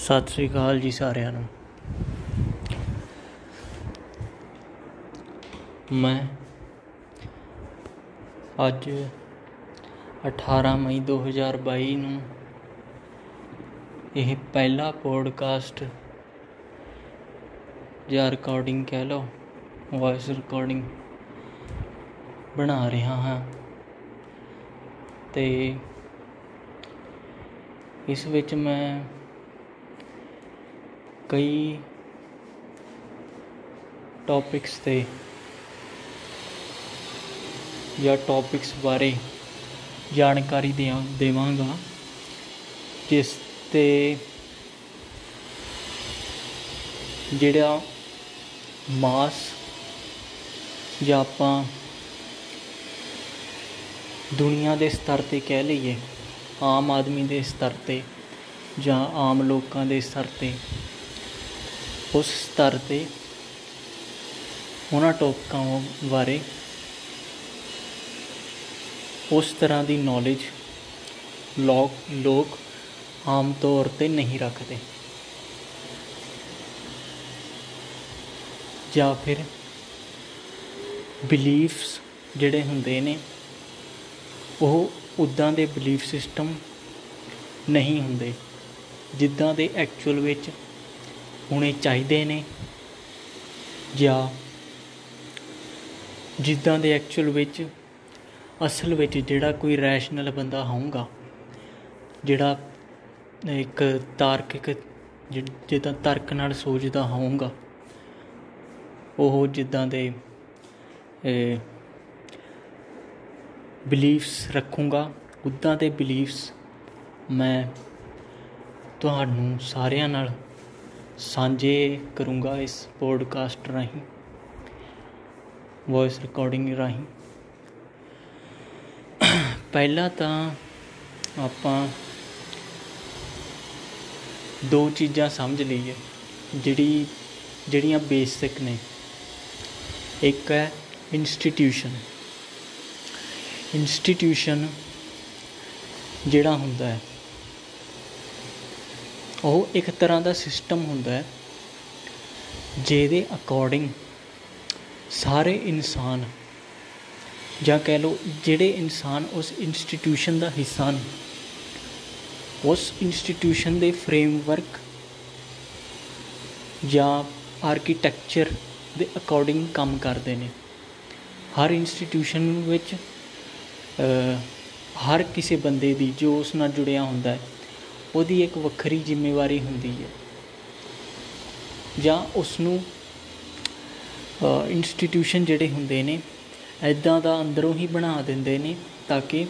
ਸਤਿ ਸ੍ਰੀ ਅਕਾਲ ਜੀ ਸਾਰਿਆਂ ਨੂੰ। ਮੈਂ ਅੱਜ 18 ਮਈ 2022 ਨੂੰ ਇਹ ਪਹਿਲਾ ਪੋਡਕਾਸਟ ਜਾਂ ਰਿਕਾਰਡਿੰਗ ਕਹਿ ਲਓ ਵੌਇਸ ਰਿਕਾਰਡਿੰਗ ਬਣਾ ਰਿਹਾ ਹਾਂ। ਤੇ ਇਸ ਵਿੱਚ ਮੈਂ ਕਈ ਟੌਪਿਕਸ ਤੇ ਜਾਂ ਟੌਪਿਕਸ ਬਾਰੇ ਜਾਣਕਾਰੀ ਦਿਆਂ, ਦੇਵਾਂਗਾ, ਜਿਸ ਤੇ ਜਿਹੜਾ ਮਾਸ ਜਾਂ ਆਪਾਂ ਦੁਨੀਆ ਦੇ ਸਤਰ ਤੇ ਕਹਿ ਲਈਏ, ਆਮ ਆਦਮੀ ਦੇ ਸਤਰ ਤੇ ਜਾਂ ਆਮ ਲੋਕਾਂ ਦੇ ਸਤਰ ਤੇ ਉਸ ਸਤਰ ਤੇ ਉਹਨਾਂ ਟੌਪਿਕਾਂ ਬਾਰੇ ਉਸ ਤਰ੍ਹਾਂ ਦੀ ਨੌਲੇਜ ਲੋਕ ਲੋਕ ਆਮ ਤੌਰ ਤੇ ਨਹੀਂ ਰੱਖਦੇ। ਜਾਂ ਫਿਰ ਬਿਲੀਫਸ ਜਿਹੜੇ ਹੁੰਦੇ ਨੇ, ਉਹ ਉਦਾਂ ਦੇ ਬਿਲੀਫ ਸਿਸਟਮ ਨਹੀਂ ਹੁੰਦੇ, ਜਿੱਦਾਂ ਦੇ ਐਕਚੁਅਲ ਵਿੱਚ ਹੋਣੇ ਚਾਹੀਦੇ ਨੇ ਜਾਂ ਜਿੱਦਾਂ ਦੇ ਐਕਚੁਅਲ ਵਿੱਚ ਅਸਲ ਵਿੱਚ ਜਿਹੜਾ ਕੋਈ ਰੈਸ਼ਨਲ ਬੰਦਾ ਹੋਊਗਾ, ਜਿਹੜਾ ਇੱਕ ਤਾਰਕਿਕ ਜਿੱਦਾਂ ਤਰਕ ਨਾਲ ਸੋਚਦਾ ਹੋਊਗਾ, ਉਹ ਜਿੱਦਾਂ ਦੇ ਬਿਲੀਫਸ ਰੱਖੂੰਗਾ, ਉਦਾਂ ਦੇ ਬਿਲੀਫਸ ਮੈਂ ਤੁਹਾਨੂੰ ਸਾਰਿਆਂ ਨਾਲ ਸਾਂਝੇ ਕਰੂੰਗਾ ਇਸ ਪੋਡਕਾਸਟ ਰਾਹੀਂ ਵੌਇਸ ਰਿਕਾਰਡਿੰਗ ਰਾਹੀਂ। ਪਹਿਲਾਂ ਤਾਂ ਆਪਾਂ ਦੋ ਚੀਜ਼ਾਂ ਸਮਝ ਲਈਏ, ਜਿਹੜੀ, ਜਿਹੜੀਆਂ ਬੇਸਿਕ ਨੇ। ਇੱਕ ਹੈ ਇੰਸਟੀਟਿਊਸ਼ਨ ਇੰਸਟੀਟਿਊਸ਼ਨ ਜਿਹੜਾ ਹੁੰਦਾ ਹੈ ਉਹ ਇੱਕ ਤਰ੍ਹਾਂ ਦਾ ਸਿਸਟਮ ਹੁੰਦਾ ਹੈ, ਜਿਹਦੇ ਅਕੋਰਡਿੰਗ ਸਾਰੇ ਇਨਸਾਨ, ਜਾਂ ਕਹਿ ਲਓ ਜਿਹੜੇ ਇਨਸਾਨ ਉਸ ਇੰਸਟੀਟਿਊਸ਼ਨ ਦਾ ਹਿੱਸਾ ਨੇ, ਉਸ ਇੰਸਟੀਟਿਊਸ਼ਨ ਦੇ ਫਰੇਮਵਰਕ ਜਾਂ ਆਰਕੀਟੈਕਚਰ ਦੇ ਅਕੋਰਡਿੰਗ ਕੰਮ ਕਰਦੇ ਨੇ। ਹਰ ਇੰਸਟੀਟਿਊਸ਼ਨ ਵਿੱਚ ਹਰ ਕਿਸੇ ਬੰਦੇ ਦੀ ਜੋ ਉਸ ਨਾਲ ਜੁੜਿਆ ਹੁੰਦਾ ਹੈ ਉਹਦੀ ਇੱਕ ਵੱਖਰੀ ਜ਼ਿੰਮੇਵਾਰੀ ਹੁੰਦੀ ਹੈ। ਜਾਂ ਉਸ ਨੂੰ ਇੰਸਟੀਟਿਊਸ਼ਨ ਜਿਹੜੇ ਹੁੰਦੇ ਨੇ ਐਦਾਂ ਦਾ ਅੰਦਰੋਂ ਹੀ ਬਣਾ ਦਿੰਦੇ ਨੇ ਤਾਂ ਕਿ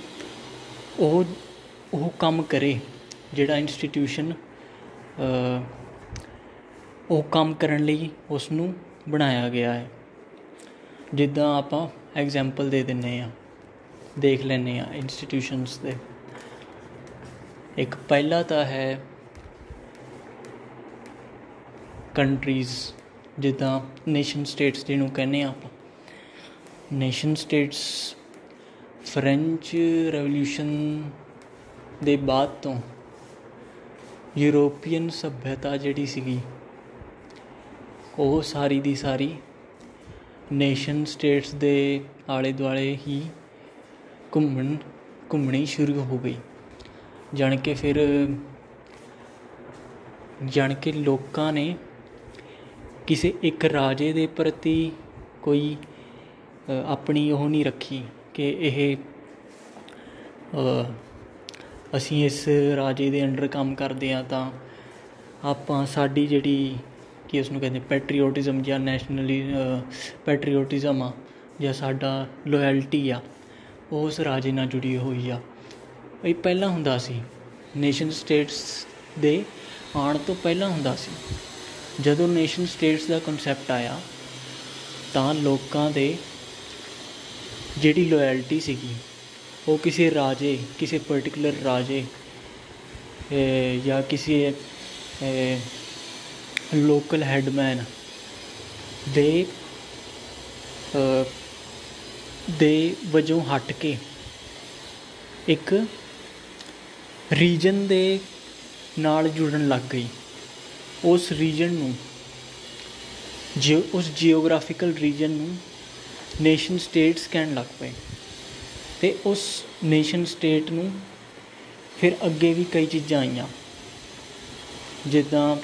ਉਹ ਉਹ ਕੰਮ ਕਰੇ ਜਿਹੜਾ ਇੰਸਟੀਟਿਊਸ਼ਨ ਉਹ ਕੰਮ ਕਰਨ ਲਈ ਉਸ ਨੂੰ ਬਣਾਇਆ ਗਿਆ ਹੈ। ਜਿੱਦਾਂ ਆਪਾਂ ਐਗਜ਼ਾਮਪਲ ਦੇ ਦਿੰਨੇ ਆ ਦੇਖ ਲੈਨੇ ਆ ਇੰਸਟੀਟਿਊਸ਼ਨਸ ਦੇ। ਇੱਕ ਪਹਿਲਾ ਤਾਂ ਹੈ ਕੰਟਰੀਜ਼, ਜਿੱਦਾਂ ਨੇਸ਼ਨ ਸਟੇਟਸ ਜਿਹਨੂੰ ਕਹਿੰਦੇ ਆ ਆਪਾਂ। ਨੇਸ਼ਨ ਸਟੇਟਸ ਫ੍ਰੈਂਚ ਰੈਵੋਲੂਸ਼ਨ ਦੇ ਬਾਅਦ ਤੋਂ ਯੂਰੋਪੀਅਨ ਸਭਿਅਤਾ ਜਿਹੜੀ ਸੀਗੀ, ਉਹ ਸਾਰੀ ਦੀ ਸਾਰੀ ਨੇਸ਼ਨ ਸਟੇਟਸ ਦੇ ਆਲੇ ਦੁਆਲੇ ਹੀ ਘੁੰਮਣ, ਘੁੰਮਣੀ ਸ਼ੁਰੂ ਹੋ ਗਈ। ਜਾਣ ਕੇ ਫਿਰ, ਜਾਣ ਕੇ ਲੋਕਾਂ ਨੇ ਕਿਸੇ ਇੱਕ ਰਾਜੇ ਦੇ ਪ੍ਰਤੀ ਕੋਈ ਆਪਣੀ ਉਹ ਨਹੀਂ ਰੱਖੀ ਕਿ ਇਹ ਅਸੀਂ ਇਸ ਰਾਜੇ ਦੇ ਅੰਡਰ ਕੰਮ ਕਰਦੇ ਆ ਤਾਂ ਆਪਾਂ ਸਾਡੀ ਜਿਹੜੀ ਕੀ ਉਸ ਨੂੰ ਕਹਿੰਦੇ ਪੈਟਰੀਓਟਿਜ਼ਮ ਜਾਂ ਨੈਸ਼ਨਲੀ ਪੈਟਰੀਓਟਿਜ਼ਮ ਆ ਜਾਂ ਸਾਡਾ ਲਾਇਲਟੀ ਆ ਉਸ ਰਾਜੇ ਨਾਲ ਜੁੜੀ ਹੋਈ ਆ। ਇਹ ਪਹਿਲਾਂ ਹੁੰਦਾ ਸੀ ਨੇਸ਼ਨ ਸਟੇਟਸ ਦੇ ਆਉਣ ਤੋਂ ਪਹਿਲਾਂ ਹੁੰਦਾ ਸੀ। ਜਦੋਂ ਨੇਸ਼ਨ ਸਟੇਟਸ ਦਾ ਕਨਸੈਪਟ ਆਇਆ, ਤਾਂ ਲੋਕਾਂ ਦੇ ਜਿਹੜੀ ਲਾਇਲਟੀ ਸੀਗੀ, ਉਹ ਕਿਸੇ ਰਾਜੇ, ਕਿਸੇ ਪਾਰਟਿਕੂਲਰ ਰਾਜੇ ਜਾਂ ਕਿਸੇ ਲੋਕਲ ਹੈਡਮੈਨ ਦੇ ਦੇ ਵਜੋਂ ਹਟ ਕੇ ਇੱਕ ਰੀਜਨ ਦੇ ਨਾਲ ਜੁੜਨ ਲੱਗ ਗਈ। ਉਸ ਰੀਜਨ ਨੂੰ, ਜਿ ਉਸ ਜੀਓਗ੍ਰਾਫਿਕਲ ਰੀਜਨ ਨੂੰ ਨੇਸ਼ਨ ਸਟੇਟਸ ਕਹਿਣ ਲੱਗ ਪਏ, ਤੇ ਉਸ ਨੇਸ਼ਨ ਸਟੇਟ ਨੂੰ ਫਿਰ ਅੱਗੇ ਵੀ ਕਈ ਚੀਜ਼ਾਂ ਆਈਆਂ। ਜਿੱਦਾਂ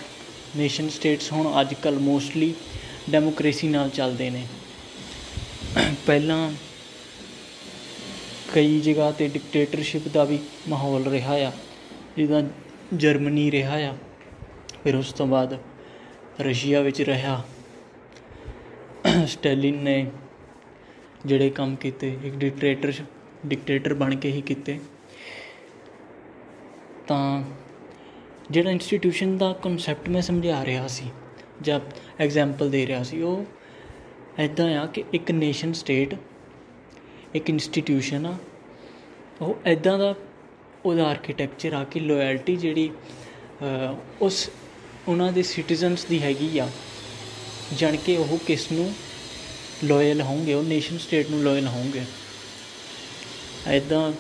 ਨੇਸ਼ਨ ਸਟੇਟਸ ਹੁਣ ਅੱਜ ਕੱਲ ਮੋਸਟਲੀ ਡੈਮੋਕ੍ਰੇਸੀ ਨਾਲ ਚੱਲਦੇ ਨੇ। ਪਹਿਲਾਂ ਕਈ ਜਗ੍ਹਾ ਤੇ ਡਿਕਟੇਟਰਸ਼ਿਪ ਦਾ ਵੀ ਮਾਹੌਲ ਰਿਹਾ ਆ, ਜਿੱਦਾਂ ਜਰਮਨੀ ਰਿਹਾ ਆ, ਫਿਰ ਉਸ ਤੋਂ ਬਾਅਦ ਰਸ਼ੀਆ ਵਿੱਚ ਰਿਹਾ। ਸਟੈਲਿਨ ਨੇ ਜਿਹੜੇ ਕੰਮ ਕੀਤੇ, ਇੱਕ ਡਿਕਟੇਟਰ ਡਿਕਟੇਟਰ ਬਣ ਕੇ ਹੀ ਕੀਤੇ। ਤਾਂ ਜਿਹੜਾ ਇੰਸਟੀਟਿਊਸ਼ਨ ਦਾ ਕਨਸੈਪਟ ਮੈਂ ਸਮਝਾ ਰਿਹਾ ਸੀ, ਜਾਂ ਐਗਜ਼ਾਮਪਲ ਦੇ ਰਿਹਾ ਸੀ, ਉਹ ਐਦਾਂ ਆ ਕਿ ਇੱਕ ਨੇਸ਼ਨ ਸਟੇਟ ਇੱਕ ਇੰਸਟੀਟਿਊਸ਼ਨ ਆ। ਉਹ ਐਦਾਂ ਦਾ ਉਹਦਾ ਆਰਕੀਟੈਕਚਰ ਆ ਕਿ ਲਾਇਲਟੀ ਜਿਹੜੀ ਉਸ ਉਹਨਾਂ ਦੇ ਸਿਟੀਜ਼ਨਸ ਦੀ ਹੈਗੀ ਆ। ਜਾਣ ਕੇ ਉਹ ਕਿਸ ਨੂੰ ਲਾਇਲ ਹੋਣਗੇ, ਉਹ ਨੇਸ਼ਨ ਸਟੇਟ ਨੂੰ ਲਾਇਲ ਹੋਣਗੇ। ਐਦਾਂ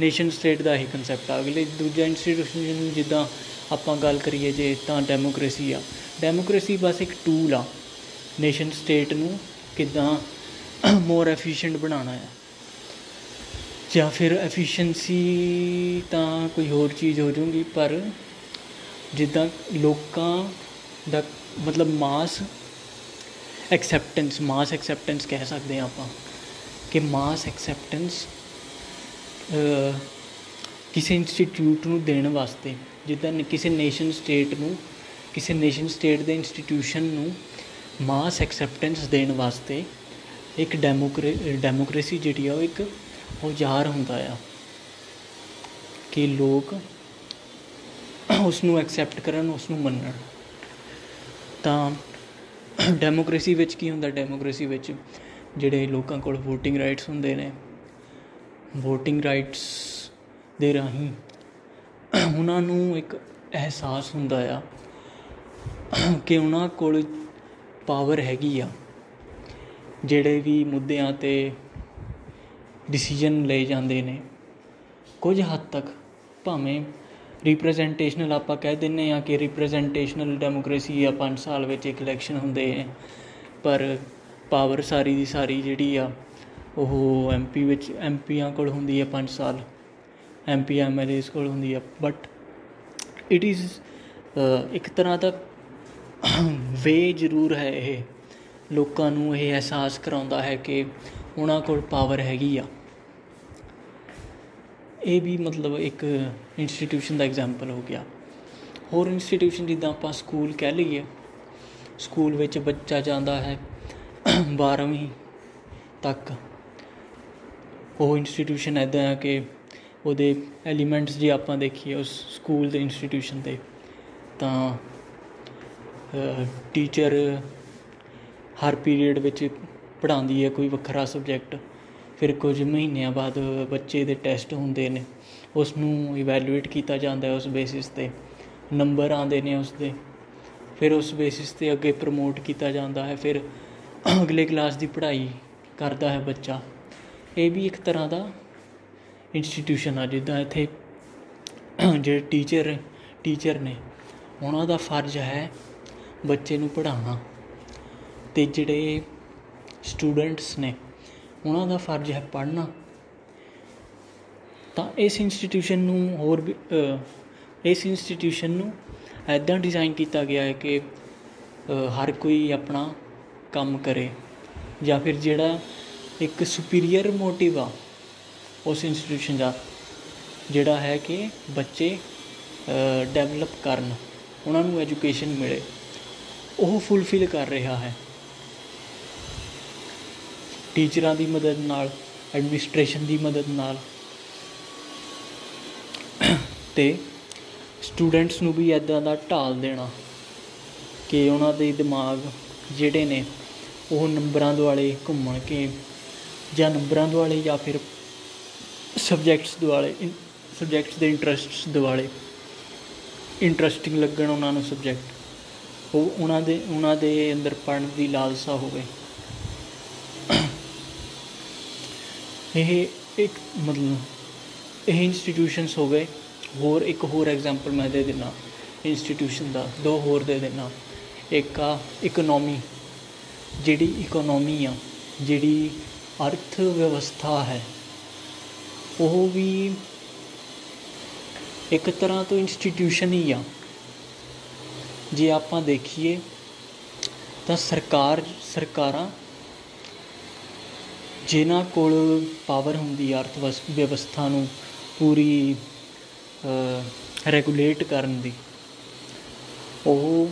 ਨੇਸ਼ਨ ਸਟੇਟ ਦਾ ਹੀ ਕਨਸੈਪਟ ਆ। ਅਗਲੇ ਦੂਜਾ ਇੰਸਟੀਟਿਊਸ਼ਨ ਜਿੱਦਾਂ ਆਪਾਂ ਗੱਲ ਕਰੀਏ ਜੇ ਤਾਂ ਡੈਮੋਕ੍ਰੇਸੀ ਆ। ਡੈਮੋਕ੍ਰੇਸੀ ਬਸ ਇੱਕ ਟੂਲ ਆ। ਨੇਸ਼ਨ ਸਟੇਟ ਨੂੰ ਕਿਦਾਂ ਮੋਰ ਐਫੀਸ਼ੀਐਂਟ ਬਣਾਉਣਾ ਹੈ। ਜਾਂ ਫਿਰ ਐਫੀਸ਼ੀਐਂਸੀ ਤਾਂ ਕੋਈ ਹੋਰ ਚੀਜ਼ ਹੋ ਜੂਗੀ ਪਰ ਜਿੱਦਾਂ ਲੋਕਾਂ ਦਾ ਮਤਲਬ ਮਾਸ ਐਕਸੈਪਟੈਂਸ ਮਾਸ ਐਕਸੈਪਟੈਂਸ ਕਹਿ ਸਕਦੇ ਆ ਆਪਾਂ ਕਿ ਮਾਸ ਐਕਸੈਪਟੈਂਸ ਕਿਸੇ ਇੰਸਟੀਟਿਊਟ ਨੂੰ ਦੇਣ ਵਾਸਤੇ, ਜਿੱਦਾਂ ਕਿਸੇ ਨੇਸ਼ਨ ਸਟੇਟ ਨੂੰ, ਕਿਸੇ ਨੇਸ਼ਨ ਸਟੇਟ ਦੇ ਇੰਸਟੀਟਿਊਸ਼ਨ ਨੂੰ ਮਾਸ ਐਕਸੈਪਟੈਂਸ ਦੇਣ ਵਾਸਤੇ ਇੱਕ ਡੈਮੋਕਰੇ ਡੈਮੋਕ੍ਰੇਸੀ ਜਿਹੜੀ ਆ ਉਹ ਇੱਕ ਔਜ਼ਾਰ ਹੁੰਦਾ ਆ ਕਿ ਲੋਕ ਉਸ ਨੂੰ ਐਕਸੈਪਟ ਕਰਨ ਉਸ ਨੂੰ ਮੰਨਣ। ਤਾਂ ਡੈਮੋਕ੍ਰੇਸੀ ਵਿੱਚ ਕੀ ਹੁੰਦਾ? ਡੈਮੋਕ੍ਰੇਸੀ ਵਿੱਚ ਜਿਹੜੇ ਲੋਕਾਂ ਕੋਲ VOTING ਰਾਈਟਸ ਹੁੰਦੇ ਨੇ, VOTING ਰਾਈਟਸ ਦੇ ਰਾਹੀਂ ਉਹਨਾਂ ਨੂੰ ਇੱਕ ਅਹਿਸਾਸ ਹੁੰਦਾ ਆ ਕਿ ਉਹਨਾਂ ਕੋਲ ਪਾਵਰ ਹੈਗੀ ਆ। ਜਿਹੜੇ ਵੀ ਮੁੱਦਿਆਂ ਤੇ ਡਿਸੀਜਨ ਲਏ ਜਾਂਦੇ ਨੇ, ਕੁਝ ਹੱਦ ਤੱਕ ਭਾਵੇਂ ਰਿਪਰੈਜ਼ੈਂਟੇਸ਼ਨਲ ਆਪਾਂ ਕਹਿ ਦਿੰਨੇ ਆ ਕਿ ਰਿਪਰੈਜ਼ੈਂਟੇਸ਼ਨਲ ਡੈਮੋਕ੍ਰੇਸੀ ਆ 5 ਸਾਲ ਵਿੱਚ ਇੱਕ ਇਲੈਕਸ਼ਨ ਹੁੰਦੇ ਆ, ਪਰ ਪਾਵਰ ਸਾਰੀ ਦੀ ਸਾਰੀ ਜਿਹੜੀ ਆ, ਉਹ ਐਮਪੀ ਵਿੱਚ ਐਮਪੀਆਂ ਕੋਲ ਹੁੰਦੀ ਹੈ 5 ਸਾਲ ਐਮਪੀ ਐਮਐਲਏਸ ਕੋਲ ਹੁੰਦੀ ਆ ਬਟ ਇਟ ਇਜ਼ ਇੱਕ ਤਰ੍ਹਾਂ ਦਾ ਵੇ ਜ਼ਰੂਰ ਹੈ ਇਹ। ਲੋਕਾਂ ਨੂੰ ਇਹ ਅਹਿਸਾਸ ਕਰਾਉਂਦਾ ਹੈ ਕਿ ਉਹਨਾਂ ਕੋਲ ਪਾਵਰ ਹੈਗੀ ਆ। ਇਹ ਵੀ ਮਤਲਬ ਇੱਕ ਇੰਸਟੀਟਿਊਸ਼ਨ ਦਾ ਐਗਜ਼ਾਮਪਲ ਹੋ ਗਿਆ। ਹੋਰ ਇੰਸਟੀਟਿਊਸ਼ਨ ਜਿੱਦਾਂ ਆਪਾਂ ਸਕੂਲ ਕਹਿ ਲਈਏ ਸਕੂਲ ਵਿੱਚ ਬੱਚਾ ਜਾਂਦਾ ਹੈ 12ਵੀਂ ਤੱਕ। ਉਹ ਇੰਸਟੀਟਿਊਸ਼ਨ ਐਦਾਂ ਆ ਕਿ ਉਹਦੇ ਐਲੀਮੈਂਟਸ ਜੇ ਆਪਾਂ ਦੇਖੀਏ ਉਸ ਸਕੂਲ ਦੇ ਇੰਸਟੀਟਿਊਸ਼ਨ ਦੇ ਤਾਂ ਟੀਚਰ ਹਰ ਪੀਰੀਅਡ ਵਿੱਚ ਪੜ੍ਹਾਉਂਦੀ ਹੈ ਕੋਈ ਵੱਖਰਾ ਸਬਜੈਕਟ। ਫਿਰ ਕੁਝ ਮਹੀਨਿਆਂ ਬਾਅਦ ਬੱਚੇ ਦੇ ਟੈਸਟ ਹੁੰਦੇ ਨੇ। ਉਸ ਨੂੰ ਇਵੈਲੂਏਟ ਕੀਤਾ ਜਾਂਦਾ ਹੈ ਉਸ ਬੇਸਿਸ ਤੇ। ਨੰਬਰ ਆਉਂਦੇ ਨੇ ਉਸ ਦੇ ਫਿਰ ਉਸ ਬੇਸਿਸ ਤੇ ਅੱਗੇ ਪ੍ਰਮੋਟ ਕੀਤਾ ਜਾਂਦਾ ਹੈ। ਫਿਰ ਅਗਲੇ ਕਲਾਸ ਦੀ ਪੜ੍ਹਾਈ ਕਰਦਾ ਹੈ ਬੱਚਾ। ਇਹ ਵੀ ਇੱਕ ਤਰ੍ਹਾਂ ਦਾ ਇੰਸਟੀਟਿਊਸ਼ਨ ਆ, ਜਿੱਦਾਂ ਇੱਥੇ ਜਿਹੜੇ ਟੀਚਰ ਟੀਚਰ ਨੇ, ਉਹਨਾਂ ਦਾ ਫਰਜ਼ ਹੈ ਬੱਚੇ ਨੂੰ ਪੜ੍ਹਾਉਣਾ। ਤੇ ਜਿਹੜੇ ਸਟੂਡੈਂਟਸ ਨੇ, ਉਹਨਾਂ ਦਾ ਫਰਜ਼ ਹੈ ਪੜ੍ਹਨਾ। ਤਾਂ ਇਸ ਇੰਸਟੀਟਿਊਸ਼ਨ ਨੂੰ ਹੋਰ ਵੀ ਇਸ ਇੰਸਟੀਟਿਊਸ਼ਨ ਨੂੰ ਐਦਾਂ ਡਿਜ਼ਾਈਨ ਕੀਤਾ ਗਿਆ ਹੈ ਕਿ ਹਰ ਕੋਈ ਆਪਣਾ ਕੰਮ ਕਰੇ ਜਾਂ ਫਿਰ ਜਿਹੜਾ ਇੱਕ ਸੁਪੀਰੀਅਰ ਮੋਟਿਵ ਆ, ਉਸ ਇੰਸਟੀਟਿਊਸ਼ਨ ਦਾ, ਜਿਹੜਾ ਹੈ ਕਿ ਬੱਚੇ ਡਿਵੈਲਪ ਕਰਨ, ਉਹਨਾਂ ਨੂੰ ਐਜੂਕੇਸ਼ਨ ਮਿਲੇ। ਉਹ ਫੁੱਲਫਿਲ ਕਰ ਰਿਹਾ ਹੈ। ਟੀਚਰਾਂ ਦੀ ਮਦਦ ਨਾਲ ਐਡਮਿਨਿਸਟ੍ਰੇਸ਼ਨ ਦੀ ਮਦਦ ਨਾਲ। ਤੇ ਸਟੂਡੈਂਟਸ ਨੂੰ ਵੀ ਇਦਾਂ ਦਾ ਢਾਲ ਦੇਣਾ ਕਿ ਉਹਨਾਂ ਦੇ ਦਿਮਾਗ ਜਿਹੜੇ ਨੇ, ਉਹ ਨੰਬਰਾਂ ਦੁਆਲੇ ਘੁੰਮਣ ਕੇ ਜਾਂ ਨੰਬਰਾਂ ਦੁਆਲੇ ਜਾਂ ਫਿਰ ਸਬਜੈਕਟਸ ਦੁਆਲੇ ਸਬਜੈਕਟਸ ਦੇ ਇੰਟਰਸਟਸ ਦੁਆਲੇ ਇੰਟਰਸਟਿੰਗ ਲੱਗਣ ਉਹਨਾਂ ਨੂੰ ਸਬਜੈਕਟ ਉਹ ਉਹਨਾਂ ਦੇ ਉਹਨਾਂ ਦੇ ਅੰਦਰ ਪੜਨ ਦੀ ਲਾਲਸਾ ਹੋਵੇ। ਇਹ ਇੱਕ ਮਤਲਬ ਇਹ ਇੰਸਟੀਟਿਊਸ਼ਨਸ ਹੋ ਗਏ। ਹੋਰ ਇੱਕ ਹੋਰ ਐਗਜ਼ਾਮਪਲ ਮੈਂ ਦੇ ਦਿੰਦਾ। ਇੰਸਟੀਟਿਊਸ਼ਨ ਦਾ, ਦੋ ਹੋਰ ਦੇ ਦੇਣਾ ਇੱਕ ਆ ਇਕਨੋਮੀ ਜਿਹੜੀ ਇਕਨੋਮੀ ਆ, ਜਿਹੜੀ ਅਰਥ ਵਿਵਸਥਾ ਹੈ, ਉਹ ਵੀ ਇੱਕ ਤਰ੍ਹਾਂ ਤੋਂ ਇੰਸਟੀਟਿਊਸ਼ਨ ਹੀ ਆ। ਜੇ ਆਪਾਂ ਦੇਖੀਏ ਤਾਂ ਸਰਕਾਰ, ਸਰਕਾਰਾਂ ਜਿਨ੍ਹਾਂ ਕੋਲ ਪਾਵਰ ਹੁੰਦੀ ਆ ਅਰਥ ਵਿਵਸਥਾ ਨੂੰ ਪੂਰੀ ਰੈਗੂਲੇਟ ਕਰਨ ਦੀ, ਉਹ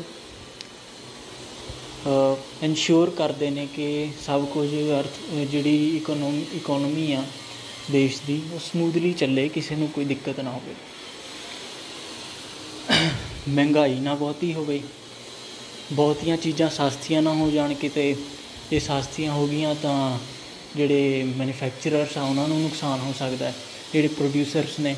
ਇਨਸ਼ੋਰ ਕਰਦੇ ਨੇ ਕਿ ਸਭ ਕੁਝ ਅਰਥ, ਜਿਹੜੀ ਇਕਨੋਮੀ ਇਕਨੋਮੀ ਆ ਦੇਸ਼ ਦੀ, ਉਹ ਸਮੂਥਲੀ ਚੱਲੇ, ਕਿਸੇ ਨੂੰ ਕੋਈ ਦਿੱਕਤ ਨਾ ਹੋਵੇ। ਮਹਿੰਗਾਈ ਨਾ ਬਹੁਤੀ ਹੋਵੇ। ਬਹੁਤੀਆਂ ਚੀਜ਼ਾਂ ਸਸਤੀਆਂ ਨਾ ਹੋ ਜਾਣ ਕਿਤੇ। ਇਹ ਸਸਤੀਆਂ ਹੋ ਗਈਆਂ ਤਾਂ ਜਿਹੜੇ ਮੈਨੂਫੈਕਚਰਰਸ ਆ, ਉਹਨਾਂ ਨੂੰ ਨੁਕਸਾਨ ਹੋ ਸਕਦਾ ਹੈ। ਜਿਹੜੇ ਪ੍ਰੋਡਿਊਸਰਸ ਨੇ,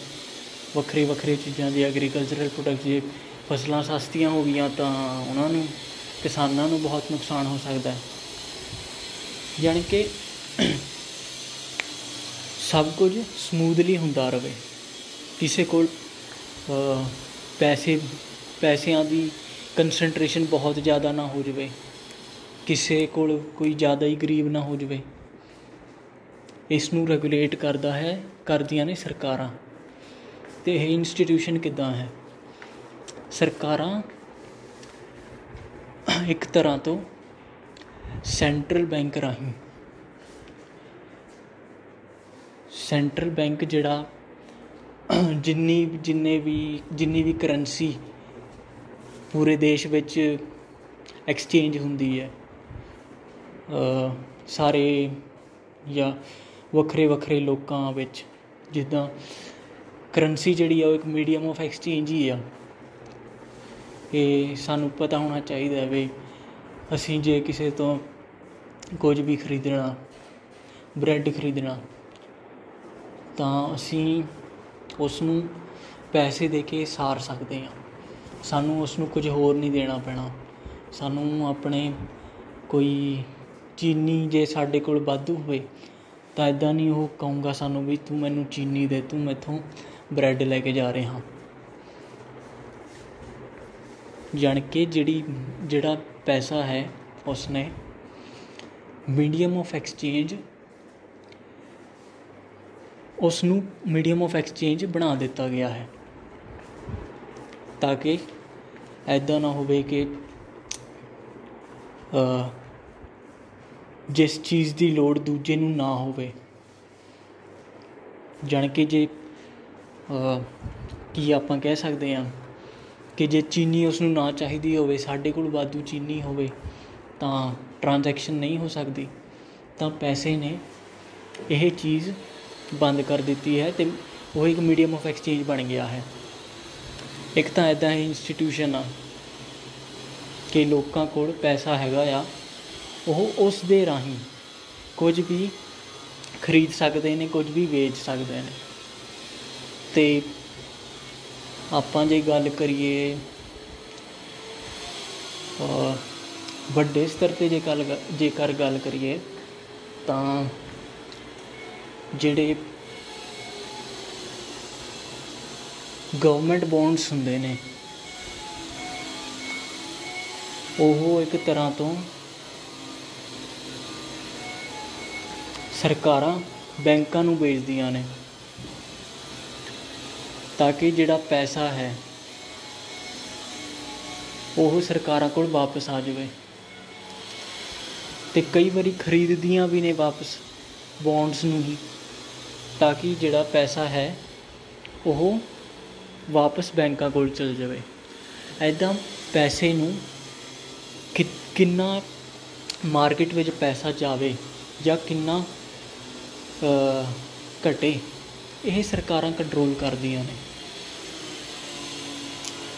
ਵੱਖਰੇ ਵੱਖਰੇ ਚੀਜ਼ਾਂ ਦੀ ਐਗਰੀਕਲਚਰਲ ਪ੍ਰੋਡਕਟ ਜੇ ਫਸਲਾਂ ਸਸਤੀਆਂ ਹੋ ਗਈਆਂ ਤਾਂ ਉਹਨਾਂ ਨੂੰ, ਕਿਸਾਨਾਂ ਨੂੰ ਬਹੁਤ ਨੁਕਸਾਨ ਹੋ ਸਕਦਾ ਹੈ। ਯਾਨੀ ਕਿ ਸਭ ਕੁਝ ਸਮੂਥਲੀ ਹੁੰਦਾ ਰਹੇ। ਕਿਸੇ ਕੋਲ ਪੈਸੇ, ਪੈਸਿਆਂ ਦੀ ਕੰਸੈਂਟਰੇਸ਼ਨ ਬਹੁਤ ਜ਼ਿਆਦਾ ਨਾ ਹੋ ਜਾਵੇ। ਕਿਸੇ ਕੋਲ ਕੋਈ ਜ਼ਿਆਦਾ ਹੀ ਗਰੀਬ ਨਾ ਹੋ ਜਾਵੇ। ਇਸ ਨੂੰ ਰੈਗੂਲੇਟ ਕਰਦਾ ਹੈ, ਕਰਦੀਆਂ ਨੇ ਸਰਕਾਰਾਂ। ਤੇ ਇਹ ਇੰਸਟੀਟਿਊਸ਼ਨ ਕਿੱਦਾਂ ਹੈ? ਸਰਕਾਰਾਂ ਇੱਕ ਤਰ੍ਹਾਂ ਤੋਂ ਸੈਂਟਰਲ ਬੈਂਕ ਰਾਹੀਂ। ਸੈਂਟਰਲ ਬੈਂਕ ਜਿਹੜਾ ਜਿੰਨੀ, ਜਿੰਨੇ ਵੀ, ਜਿੰਨੀ ਵੀ ਕਰੰਸੀ ਪੂਰੇ ਦੇਸ਼ ਵਿੱਚ ਐਕਸਚੇਂਜ ਹੁੰਦੀ ਹੈ ਸਾਰੇ ਜਾਂ ਵੱਖਰੇ ਵੱਖਰੇ ਲੋਕਾਂ ਵਿੱਚ ਜਿੱਦਾਂ ਕਰੰਸੀ ਜਿਹੜੀ ਆ ਉਹ ਇੱਕ ਮੀਡੀਅਮ ਆਫ ਐਕਸਚੇਂਜ ਹੀ ਆ। ਇਹ ਸਾਨੂੰ ਪਤਾ ਹੋਣਾ ਚਾਹੀਦਾ ਹੈ ਵੀ ਅਸੀਂ ਜੇ ਕਿਸੇ ਤੋਂ ਕੁਝ ਵੀ ਖਰੀਦਣਾ ਬ੍ਰੈਡ ਖਰੀਦਣਾ, ਤਾਂ ਅਸੀਂ ਉਸ ਨੂੰ ਪੈਸੇ ਦੇ ਕੇ ਸਾਰ ਸਕਦੇ ਹਾਂ। ਸਾਨੂੰ ਉਸ ਨੂੰ ਕੁਝ ਹੋਰ ਨਹੀਂ ਦੇਣਾ ਪੈਣਾ। ਸਾਨੂੰ ਆਪਣੇ ਕੋਈ ਚੀਨੀ ਜੇ ਸਾਡੇ ਕੋਲ ਵਾਧੂ ਹੋਵੇ ਤਾਂ ਇਦਾਂ ਨਹੀਂ ਉਹ ਕਹੂੰਗਾ ਸਾਨੂੰ ਵੀ ਤੂੰ ਮੈਨੂੰ ਚੀਨੀ ਦੇ, ਤੂੰ ਮੈਥੋਂ ਬ੍ਰੈਡ ਲੈ ਕੇ ਜਾ ਰਿਹਾ। ਜਾਣ ਕੇ ਜਿਹੜੀ, ਜਿਹੜਾ ਪੈਸਾ ਹੈ ਉਸਨੇ ਮੀਡੀਅਮ ਆਫ ਐਕਸਚੇਂਜ ਉਸ ਨੂੰ ਮੀਡੀਅਮ ਆਫ ਐਕਸਚੇਂਜ ਬਣਾ ਦਿੱਤਾ ਗਿਆ ਹੈ। ਤਾਂ ਕਿ ਐਦਾਂ ਨਾ ਹੋਵੇ ਕਿ ਜਿਸ ਚੀਜ਼ ਦੀ ਲੋੜ ਦੂਜੇ ਨੂੰ ਨਾ ਹੋਵੇ। ਜਾਣ ਕੇ ਜੇ ਕੀ ਆਪਾਂ ਕਹਿ ਸਕਦੇ ਹਾਂ ਕਿ ਜੇ ਚੀਨੀ ਉਸ ਨੂੰ ਨਾ ਚਾਹੀਦੀ ਹੋਵੇ, ਸਾਡੇ ਕੋਲ ਵਾਧੂ ਚੀਨੀ ਹੋਵੇ, ਤਾਂ ਟ੍ਰਾਂਜੈਕਸ਼ਨ ਨਹੀਂ ਹੋ ਸਕਦੀ। ਤਾਂ ਪੈਸੇ ਨੇ ਇਹ ਚੀਜ਼ ਬੰਦ ਕਰ ਦਿੱਤੀ ਹੈ ਤੇ ਉਹ ਇੱਕ ਮੀਡੀਅਮ ਆਫ ਐਕਸਚੇਂਜ ਬਣ ਗਿਆ ਹੈ। ਇੱਕ ਤਾਂ ਇਦਾਂ ਹੀ ਇੰਸਟੀਟਿਊਸ਼ਨ ਆ ਕਿ ਲੋਕਾਂ ਕੋਲ ਪੈਸਾ ਹੈਗਾ ਆ ਉਹ ਉਸ ਦੇ ਰਾਹੀਂ ਕੁਝ ਵੀ ਖਰੀਦ ਸਕਦੇ ਨੇ, ਕੁਝ ਵੀ ਵੇਚ ਸਕਦੇ ਨੇ। ਤੇ ਆਪਾਂ ਜੇ ਗੱਲ ਕਰੀਏ ਵੱਡੇ ਸਤਰ ਤੇ ਜੇ ਗੱਲ ਜੇਕਰ ਗੱਲ ਕਰੀਏ, ਤਾਂ ਜਿਹੜੇ ਗਵਰਨਮੈਂਟ ਬੌਂਡਸ ਹੁੰਦੇ ਨੇ, ਉਹ ਇੱਕ ਤਰ੍ਹਾਂ ਤੋਂ ਸਰਕਾਰਾਂ ਬੈਂਕਾਂ ਨੂੰ ਵੇਚਦੀਆਂ ਨੇ ਤਾਂ ਕਿ ਜਿਹੜਾ ਪੈਸਾ ਹੈ ਉਹ ਸਰਕਾਰਾਂ ਕੋਲ ਵਾਪਸ ਆ ਜਾਵੇ ਤੇ ਕਈ ਵਾਰੀ ਖਰੀਦਦੀਆਂ ਵੀ ਨੇ ਵਾਪਸ ਬੌਂਡਸ ਨੂੰ ਹੀ ਤਾਂ ਕਿ ਜਿਹੜਾ ਪੈਸਾ ਹੈ ਉਹ ਵਾਪਸ ਬੈਂਕਾਂ ਕੋਲ ਚਲ ਜਾਵੇ। ਐਦਾਂ ਪੈਸੇ ਨੂੰ ਕਿੰਨਾ ਮਾਰਕੀਟ ਵਿੱਚ ਪੈਸਾ ਜਾਵੇ ਜਾਂ ਕਿੰਨਾ ਘਟੇ। ਇਹ ਸਰਕਾਰਾਂ ਕੰਟਰੋਲ ਕਰਦੀਆਂ ਨੇ।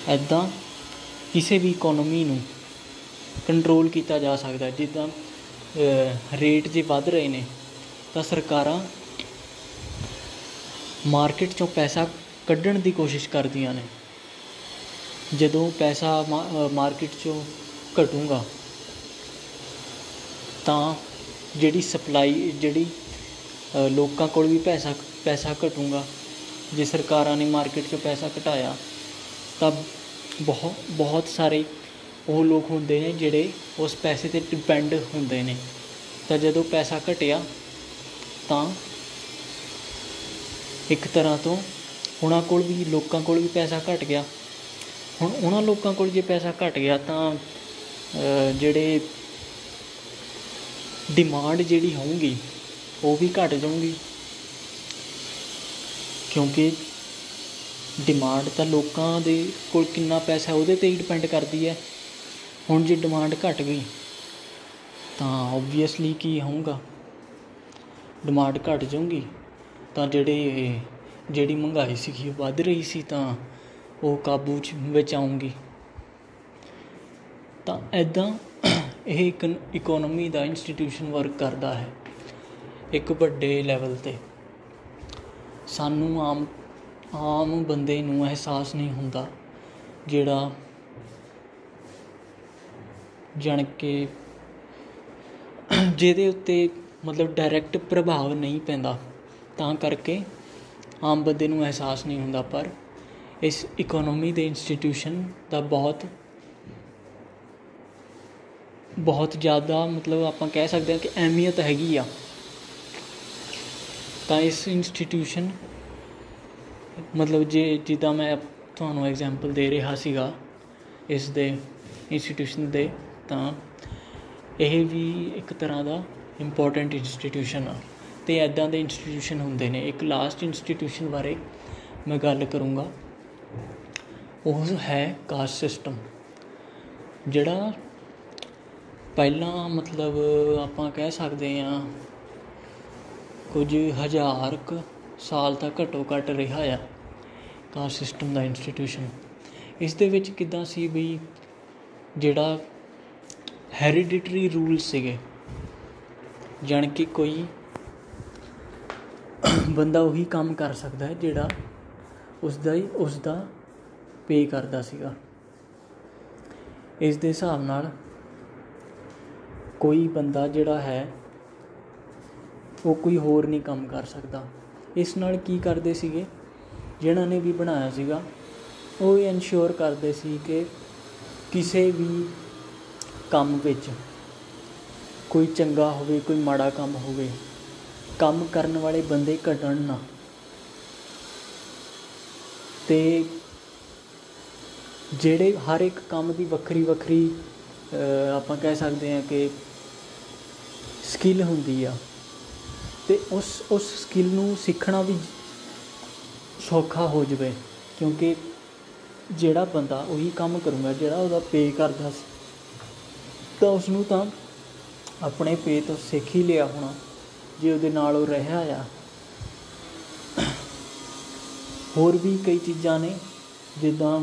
ਐਦਾਂ ਕਿਸੇ ਵੀ ਇਕਨੋਮੀ ਨੂੰ ਕੰਟਰੋਲ ਕੀਤਾ ਜਾ ਸਕਦਾ। ਜਿੱਦਾਂ ਰੇਟ ਜੇ ਵੱਧ ਰਹੇ ਨੇ, ਤਾਂ ਸਰਕਾਰਾਂ ਮਾਰਕੀਟ ਚੋਂ ਪੈਸਾ ਕੱਢਣ ਦੀ ਕੋਸ਼ਿਸ਼ ਕਰਦੀਆਂ ਨੇ। ਜਦੋਂ ਪੈਸਾ ਮਾਰਕੀਟ ਚੋਂ ਘਟੂਗਾ, ਤਾਂ ਜਿਹੜੀ ਸਪਲਾਈ ਜਿਹੜੀ ਲੋਕਾਂ ਕੋਲ ਵੀ ਪੈਸਾ ਪੈਸਾ ਘਟੂਗਾ। ਜੇ ਸਰਕਾਰਾਂ ਨੇ ਮਾਰਕੀਟ 'ਚੋਂ ਪੈਸਾ ਘਟਾਇਆ, ਤਾਂ ਬਹੁਤ ਬਹੁਤ ਸਾਰੇ ਉਹ ਲੋਕ ਹੁੰਦੇ ਨੇ ਜਿਹੜੇ ਉਸ ਪੈਸੇ 'ਤੇ ਡਿਪੈਂਡ ਹੁੰਦੇ ਨੇ। ਤਾਂ ਜਦੋਂ ਪੈਸਾ ਘਟਿਆ, ਤਾਂ ਇੱਕ ਤਰ੍ਹਾਂ ਤੋਂ ਉਹਨਾਂ ਕੋਲ ਵੀ, ਲੋਕਾਂ ਕੋਲ ਵੀ ਪੈਸਾ ਘਟ ਗਿਆ। ਹੁਣ ਉਹਨਾਂ ਲੋਕਾਂ ਕੋਲ ਜੇ ਪੈਸਾ ਘਟ ਗਿਆ, ਤਾਂ ਜਿਹੜੇ ਡਿਮਾਂਡ ਜਿਹੜੀ ਹੋਊਗੀ ਉਹ ਵੀ ਘਟ ਜਾਊਗੀ। ਕਿਉਂਕਿ ਡਿਮਾਂਡ ਤਾਂ ਲੋਕਾਂ ਦੇ ਕੋਲ ਕਿੰਨਾ ਪੈਸਾ ਉਹਦੇ 'ਤੇ ਹੀ ਡਿਪੈਂਡ ਕਰਦੀ ਹੈ। ਹੁਣ ਜੇ ਡਿਮਾਂਡ ਘਟ ਗਈ, ਤਾਂ ਓਬਵੀਅਸਲੀ ਕੀ ਹੋਊਗਾ? ਡਿਮਾਂਡ ਘਟ ਜਾਊਗੀ, ਤਾਂ ਜਿਹੜੇ, ਜਿਹੜੀ ਮਹਿੰਗਾਈ ਸੀਗੀ ਉਹ ਵੱਧ ਰਹੀ ਸੀ, ਤਾਂ ਉਹ ਕਾਬੂ 'ਚ ਵਿੱਚ ਆਊਗੀ। ਤਾਂ ਐਦਾਂ ਇਹ ਇੱਕ ਇਕਨੋਮੀ ਦਾ ਇੰਸਟੀਟਿਊਸ਼ਨ ਵਰਕ ਕਰਦਾ ਹੈ। ਇੱਕ ਵੱਡੇ ਲੈਵਲ 'ਤੇ। ਸਾਨੂੰ ਆਮ ਆਮ ਬੰਦੇ ਨੂੰ ਅਹਿਸਾਸ ਨਹੀਂ ਹੁੰਦਾ ਜਿਹੜਾ ਜਾਣ ਕੇ ਜਿਹਦੇ ਉੱਤੇ ਮਤਲਬ ਡਾਇਰੈਕਟ ਪ੍ਰਭਾਵ ਨਹੀਂ ਪੈਂਦਾ। ਤਾਂ ਕਰਕੇ ਆਮ ਬੰਦੇ ਨੂੰ ਅਹਿਸਾਸ ਨਹੀਂ ਹੁੰਦਾ, ਪਰ ਇਸ ਇਕਨੋਮੀ ਦੇ ਇੰਸਟੀਟਿਊਸ਼ਨ ਦਾ ਬਹੁਤ ਬਹੁਤ ਜ਼ਿਆਦਾ ਮਤਲਬ ਆਪਾਂ ਕਹਿ ਸਕਦੇ ਹਾਂ ਕਿ ਅਹਿਮੀਅਤ ਹੈਗੀ ਆ। ਤਾਂ ਇਸ ਇੰਸਟੀਟਿਊਸ਼ਨ ਮਤਲਬ ਜੇ ਜਿੱਦਾਂ ਮੈਂ ਤੁਹਾਨੂੰ ਐਗਜ਼ਾਮਪਲ ਦੇ ਰਿਹਾ ਸੀਗਾ, ਇਸ ਦੇ ਇੰਸਟੀਟਿਊਸ਼ਨ ਦੇ, ਤਾਂ ਇਹ ਵੀ ਇੱਕ ਤਰ੍ਹਾਂ ਦਾ ਇੰਪੋਰਟੈਂਟ ਇੰਸਟੀਟਿਊਸ਼ਨ ਆ। ਅਤੇ ਇੱਦਾਂ ਦੇ ਇੰਸਟੀਟਿਊਸ਼ਨ ਹੁੰਦੇ ਨੇ। ਇੱਕ ਲਾਸਟ ਇੰਸਟੀਟਿਊਸ਼ਨ ਬਾਰੇ ਮੈਂ ਗੱਲ ਕਰੂੰਗਾ। ਉਹ ਹੈ ਕਾਸਟ ਸਿਸਟਮ ਜਿਹੜਾ ਪਹਿਲਾਂ ਮਤਲਬ ਆਪਾਂ ਕਹਿ ਸਕਦੇ ਹਾਂ ਕੁਝ ਹਜ਼ਾਰ ਕੁ ਸਾਲ ਤੱਕ ਘੱਟੋ ਘੱਟ ਰਿਹਾ ਆ ਕਾਸਟ ਸਿਸਟਮ ਦਾ ਇੰਸਟੀਟਿਊਸ਼ਨ ਇਸ ਦੇ ਵਿੱਚ ਕਿੱਦਾਂ ਸੀ ਵੀ ਜਿਹੜਾ ਹੈਰੀਡਿਟਰੀ ਰੂਲ ਸੀਗੇ, ਜਾਣ ਕਿ ਕੋਈ ਬੰਦਾ ਉਹੀ ਕੰਮ ਕਰ ਸਕਦਾ ਹੈ ਜਿਹੜਾ ਉਸ ਦਾ ਹੀ ਉਸ ਦਾ ਪੇ ਕਰਦਾ ਸੀਗਾ। ਇਸ ਦੇ ਹਿਸਾਬ ਨਾਲ ਕੋਈ ਬੰਦਾ ਜਿਹੜਾ ਹੈ ਉਹ ਕੋਈ ਹੋਰ ਨਹੀਂ ਕੰਮ ਕਰ ਸਕਦਾ। ਇਸ ਨਾਲ ਕੀ ਕਰਦੇ ਸੀਗੇ? ਜਿਹਨਾਂ ਨੇ ਵੀ ਬਣਾਇਆ ਸੀਗਾ, ਉਹ ਇਨਸ਼ੋਰ ਕਰਦੇ ਸੀ ਕਿ ਕਿਸੇ ਵੀ ਕੰਮ ਵਿੱਚ ਕੋਈ ਚੰਗਾ ਹੋਵੇ, ਕੋਈ ਮਾੜਾ ਕੰਮ ਹੋਵੇ, ਕੰਮ ਕਰਨ ਵਾਲੇ ਬੰਦੇ ਘਟਣ ਨਾ। ਤੇ ਜਿਹੜੇ ਹਰ ਇੱਕ ਕੰਮ ਦੀ ਵੱਖਰੀ ਵੱਖਰੀ ਆਪਾਂ ਕਹਿ ਸਕਦੇ ਹਾਂ ਕਿ ਸਕਿੱਲ ਹੁੰਦੀ ਆ ਤੇ ਉਸ ਉਸ ਸਕਿੱਲ ਨੂੰ ਸਿੱਖਣਾ ਵੀ ਸੌਖਾ ਹੋ ਜਵੇ, ਕਿਉਂਕਿ ਜਿਹੜਾ ਬੰਦਾ ਉਹੀ ਕੰਮ ਕਰੂਗਾ, ਜਿਹੜਾ ਉਹਦਾ ਪੇ ਕਰਦਾ ਸੀ, ਤਾਂ ਉਸ ਨੂੰ ਤਾਂ ਆਪਣੇ ਪੇ ਤੋਂ ਸਿੱਖ ਹੀ ਲਿਆ ਹੋਣਾ, ਜੇ ਉਹਦੇ ਨਾਲ ਉਹ ਰਿਹਾ ਆ। ਹੋਰ ਵੀ ਕਈ ਚੀਜ਼ਾਂ ਨੇ, ਜਿੱਦਾਂ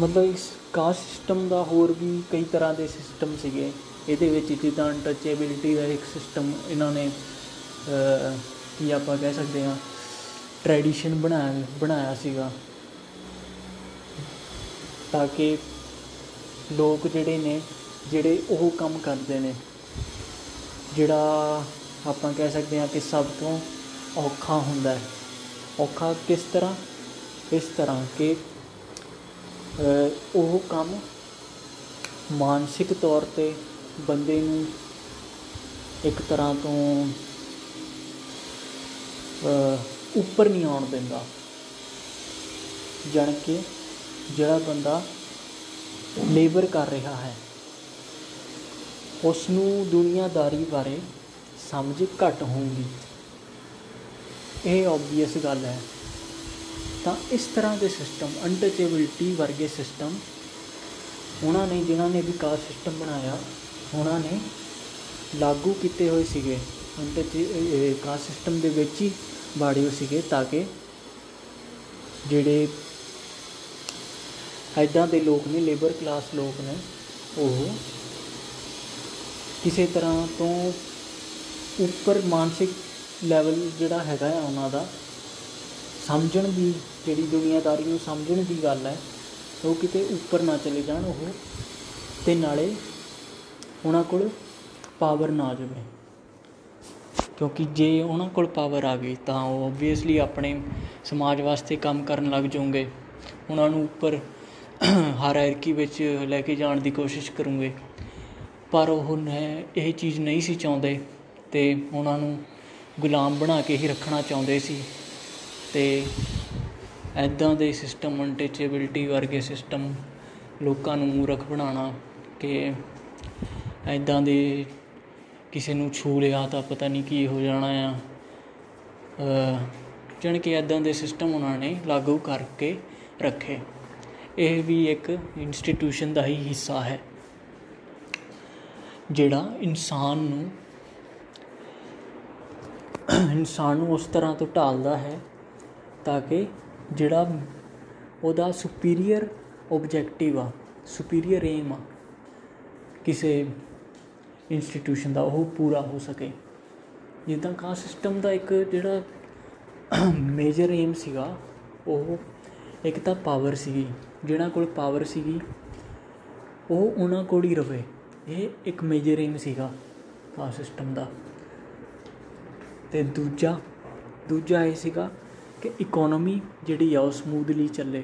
ਮਤਲਬ ਇਸ ਕਾਸਟ ਸਿਸਟਮ ਦਾ ਹੋਰ ਵੀ ਕਈ ਤਰ੍ਹਾਂ ਦੇ ਸਿਸਟਮ ਸੀਗੇ। ਇਹਦੇ ਵਿੱਚ ਜਿੱਦਾਂ ਅਨਟਚੇਬਿਲਿਟੀ ਦਾ ਇੱਕ ਸਿਸਟਮ ਇਹਨਾਂ ਨੇ ਕੀ ਆਪਾਂ ਕਹਿ ਸਕਦੇ ਹਾਂ ਟ੍ਰੈਡੀਸ਼ਨ ਬਣਾਇਆ ਬਣਾਇਆ ਸੀਗਾ। ਤਾਂ ਕਿ ਲੋਕ ਜਿਹੜੇ ਨੇ, ਜਿਹੜੇ ਉਹ ਕੰਮ ਕਰਦੇ ਨੇ, ਜਿਹੜਾ ਆਪਾਂ ਕਹਿ ਸਕਦੇ ਹਾਂ ਕਿ ਸਭ ਤੋਂ ਔਖਾ ਹੁੰਦਾ ਹੈ। ਔਖਾ ਕਿਸ ਤਰ੍ਹਾਂ? ਇਸ ਤਰ੍ਹਾਂ ਕਿ ਉਹ ਕੰਮ ਮਾਨਸਿਕ ਤੌਰ 'ਤੇ ਬੰਦੇ ਨੂੰ ਇੱਕ ਤਰ੍ਹਾਂ ਤੋਂ ਉੱਪਰ ਨਹੀਂ ਆਉਣ ਦਿੰਦਾ। ਜਾਣ ਕੇ ਜਿਹੜਾ ਬੰਦਾ ਲੇਬਰ ਕਰ ਰਿਹਾ ਹੈ ਉਸ ਨੂੰ ਦੁਨੀਆਦਾਰੀ ਬਾਰੇ ਸਮਝ ਘੱਟ ਹੋਊਗੀ। ਇਹ ਓਬਵੀਅਸ ਗੱਲ ਹੈ। ਤਾਂ ਇਸ ਤਰ੍ਹਾਂ ਦੇ ਸਿਸਟਮ ਅਨਟਚੇਬਿਲਟੀ ਵਰਗੇ ਸਿਸਟਮ ਉਹਨਾਂ ਨੇ ਜਿਨ੍ਹਾਂ ਨੇ ਵਿਕਾਸ ਸਿਸਟਮ ਬਣਾਇਆ ਉਹਨਾਂ ਨੇ ਲਾਗੂ ਕੀਤੇ ਹੋਏ ਸੀਗੇ। ਅਨਟਚ ਕਾਸਟ ਸਿਸਟਮ ਦੇ ਵਿੱਚ ਹੀ ਬਾੜੇ ਸੀਗੇ ਤਾਂ ਕਿ ਜਿਹੜੇ ਇੱਦਾਂ ਦੇ ਲੋਕ ਨੇ ਲੇਬਰ ਕਲਾਸ ਲੋਕ ਨੇ, ਉਹ ਕਿਸੇ ਤਰ੍ਹਾਂ ਤੋਂ ਉੱਪਰ ਮਾਨਸਿਕ ਲੈਵਲ ਜਿਹੜਾ ਹੈਗਾ ਆ ਉਹਨਾਂ ਦਾ, ਸਮਝਣ ਦੀ ਜਿਹੜੀ ਦੁਨੀਆਦਾਰੀ ਨੂੰ ਸਮਝਣ ਦੀ ਗੱਲ ਹੈ, ਉਹ ਕਿਤੇ ਉੱਪਰ ਨਾ ਚਲੇ ਜਾਣ, ਉਹ ਤੇ ਨਾਲੇ ਉਹਨਾਂ ਕੋਲ ਪਾਵਰ ਨਾ ਆ ਜਾਵੇ। ਕਿਉਂਕਿ ਜੇ ਉਹਨਾਂ ਕੋਲ ਪਾਵਰ ਆ ਗਈ ਤਾਂ ਉਹ ਓਬਵੀਅਸਲੀ ਆਪਣੇ ਸਮਾਜ ਵਾਸਤੇ ਕੰਮ ਕਰਨ ਲੱਗ ਜਾਓਗੇ। ਉਹਨਾਂ ਨੂੰ ਉੱਪਰ ਹਾਇਰਾਰਕੀ ਵਿੱਚ ਲੈ ਕੇ ਜਾਣ ਦੀ ਕੋਸ਼ਿਸ਼ ਕਰੂੰਗੇ। ਪਰ ਉਹ ਇਹ ਚੀਜ਼ ਨਹੀਂ ਸੀ ਚਾਹੁੰਦੇ ਤੇ ਉਹਨਾਂ ਨੂੰ ਗੁਲਾਮ ਬਣਾ ਕੇ ਹੀ ਰੱਖਣਾ ਚਾਹੁੰਦੇ ਸੀ। ਤੇ ਐਦਾਂ ਦੇ ਸਿਸਟਮ ਅਨਟਚੇਬਿਲਟੀ ਵਰਗੇ ਸਿਸਟਮ ਲੋਕਾਂ ਨੂੰ ਮੂਰਖ ਬਣਾਉਣਾ ਕਿ ਐਦਾਂ ਦੇ ਕਿਸੇ ਨੂੰ ਛੂ ਲਿਆ ਤਾਂ ਪਤਾ ਨਹੀਂ ਕੀ ਹੋ ਜਾਣਾ ਆ। ਜਾਣੀ ਕਿ ਐਦਾਂ ਦੇ ਸਿਸਟਮ ਉਹਨਾਂ ਨੇ ਲਾਗੂ ਕਰਕੇ ਰੱਖੇ। ਇਹ ਵੀ ਇੱਕ ਇੰਸਟੀਟਿਊਸ਼ਨ ਦਾ ਹੀ ਹਿੱਸਾ ਹੈ, ਜਿਹੜਾ ਇਨਸਾਨ ਨੂੰ ਇਨਸਾਨ ਨੂੰ ਉਸ ਤਰ੍ਹਾਂ ਤੋਂ ਢਾਲਦਾ ਹੈ ਤਾਂ ਕਿ ਜਿਹੜਾ ਉਹਦਾ ਸੁਪੀਰੀਅਰ ਆਬਜੈਕਟਿਵ ਆ ਸੁਪੀਰੀਅਰ ਏਮ ਆ, ਕਿਸੇ ਇੰਸਟੀਟਿਊਸ਼ਨ ਦਾ ਉਹ ਪੂਰਾ ਹੋ ਸਕੇ। ਜਿੱਦਾਂ ਕਾਸਟ ਸਿਸਟਮ ਦਾ ਇੱਕ ਜਿਹੜਾ ਮੇਜਰ ਏਮ ਸੀਗਾ, ਉਹ ਇੱਕ ਤਾਂ ਪਾਵਰ ਸੀਗੀ ਜਿਹੜਾ ਕੋਲ ਪਾਵਰ ਸੀਗੀ, ਉਹ ਉਹਨਾਂ ਕੋਲ ਹੀ ਰਵੇ। ਇਹ ਇੱਕ ਮੇਜਰ ਏਮ ਸੀਗਾ ਕਾਸਟ ਸਿਸਟਮ ਦਾ। ਤੇ ਦੂਜਾ ਦੂਜਾ ਇਹ ਸੀਗਾ ਕਿ ਇਕਨੋਮੀ ਜਿਹੜੀ ਆ, ਉਹ ਸਮੂਥਲੀ ਚੱਲੇ।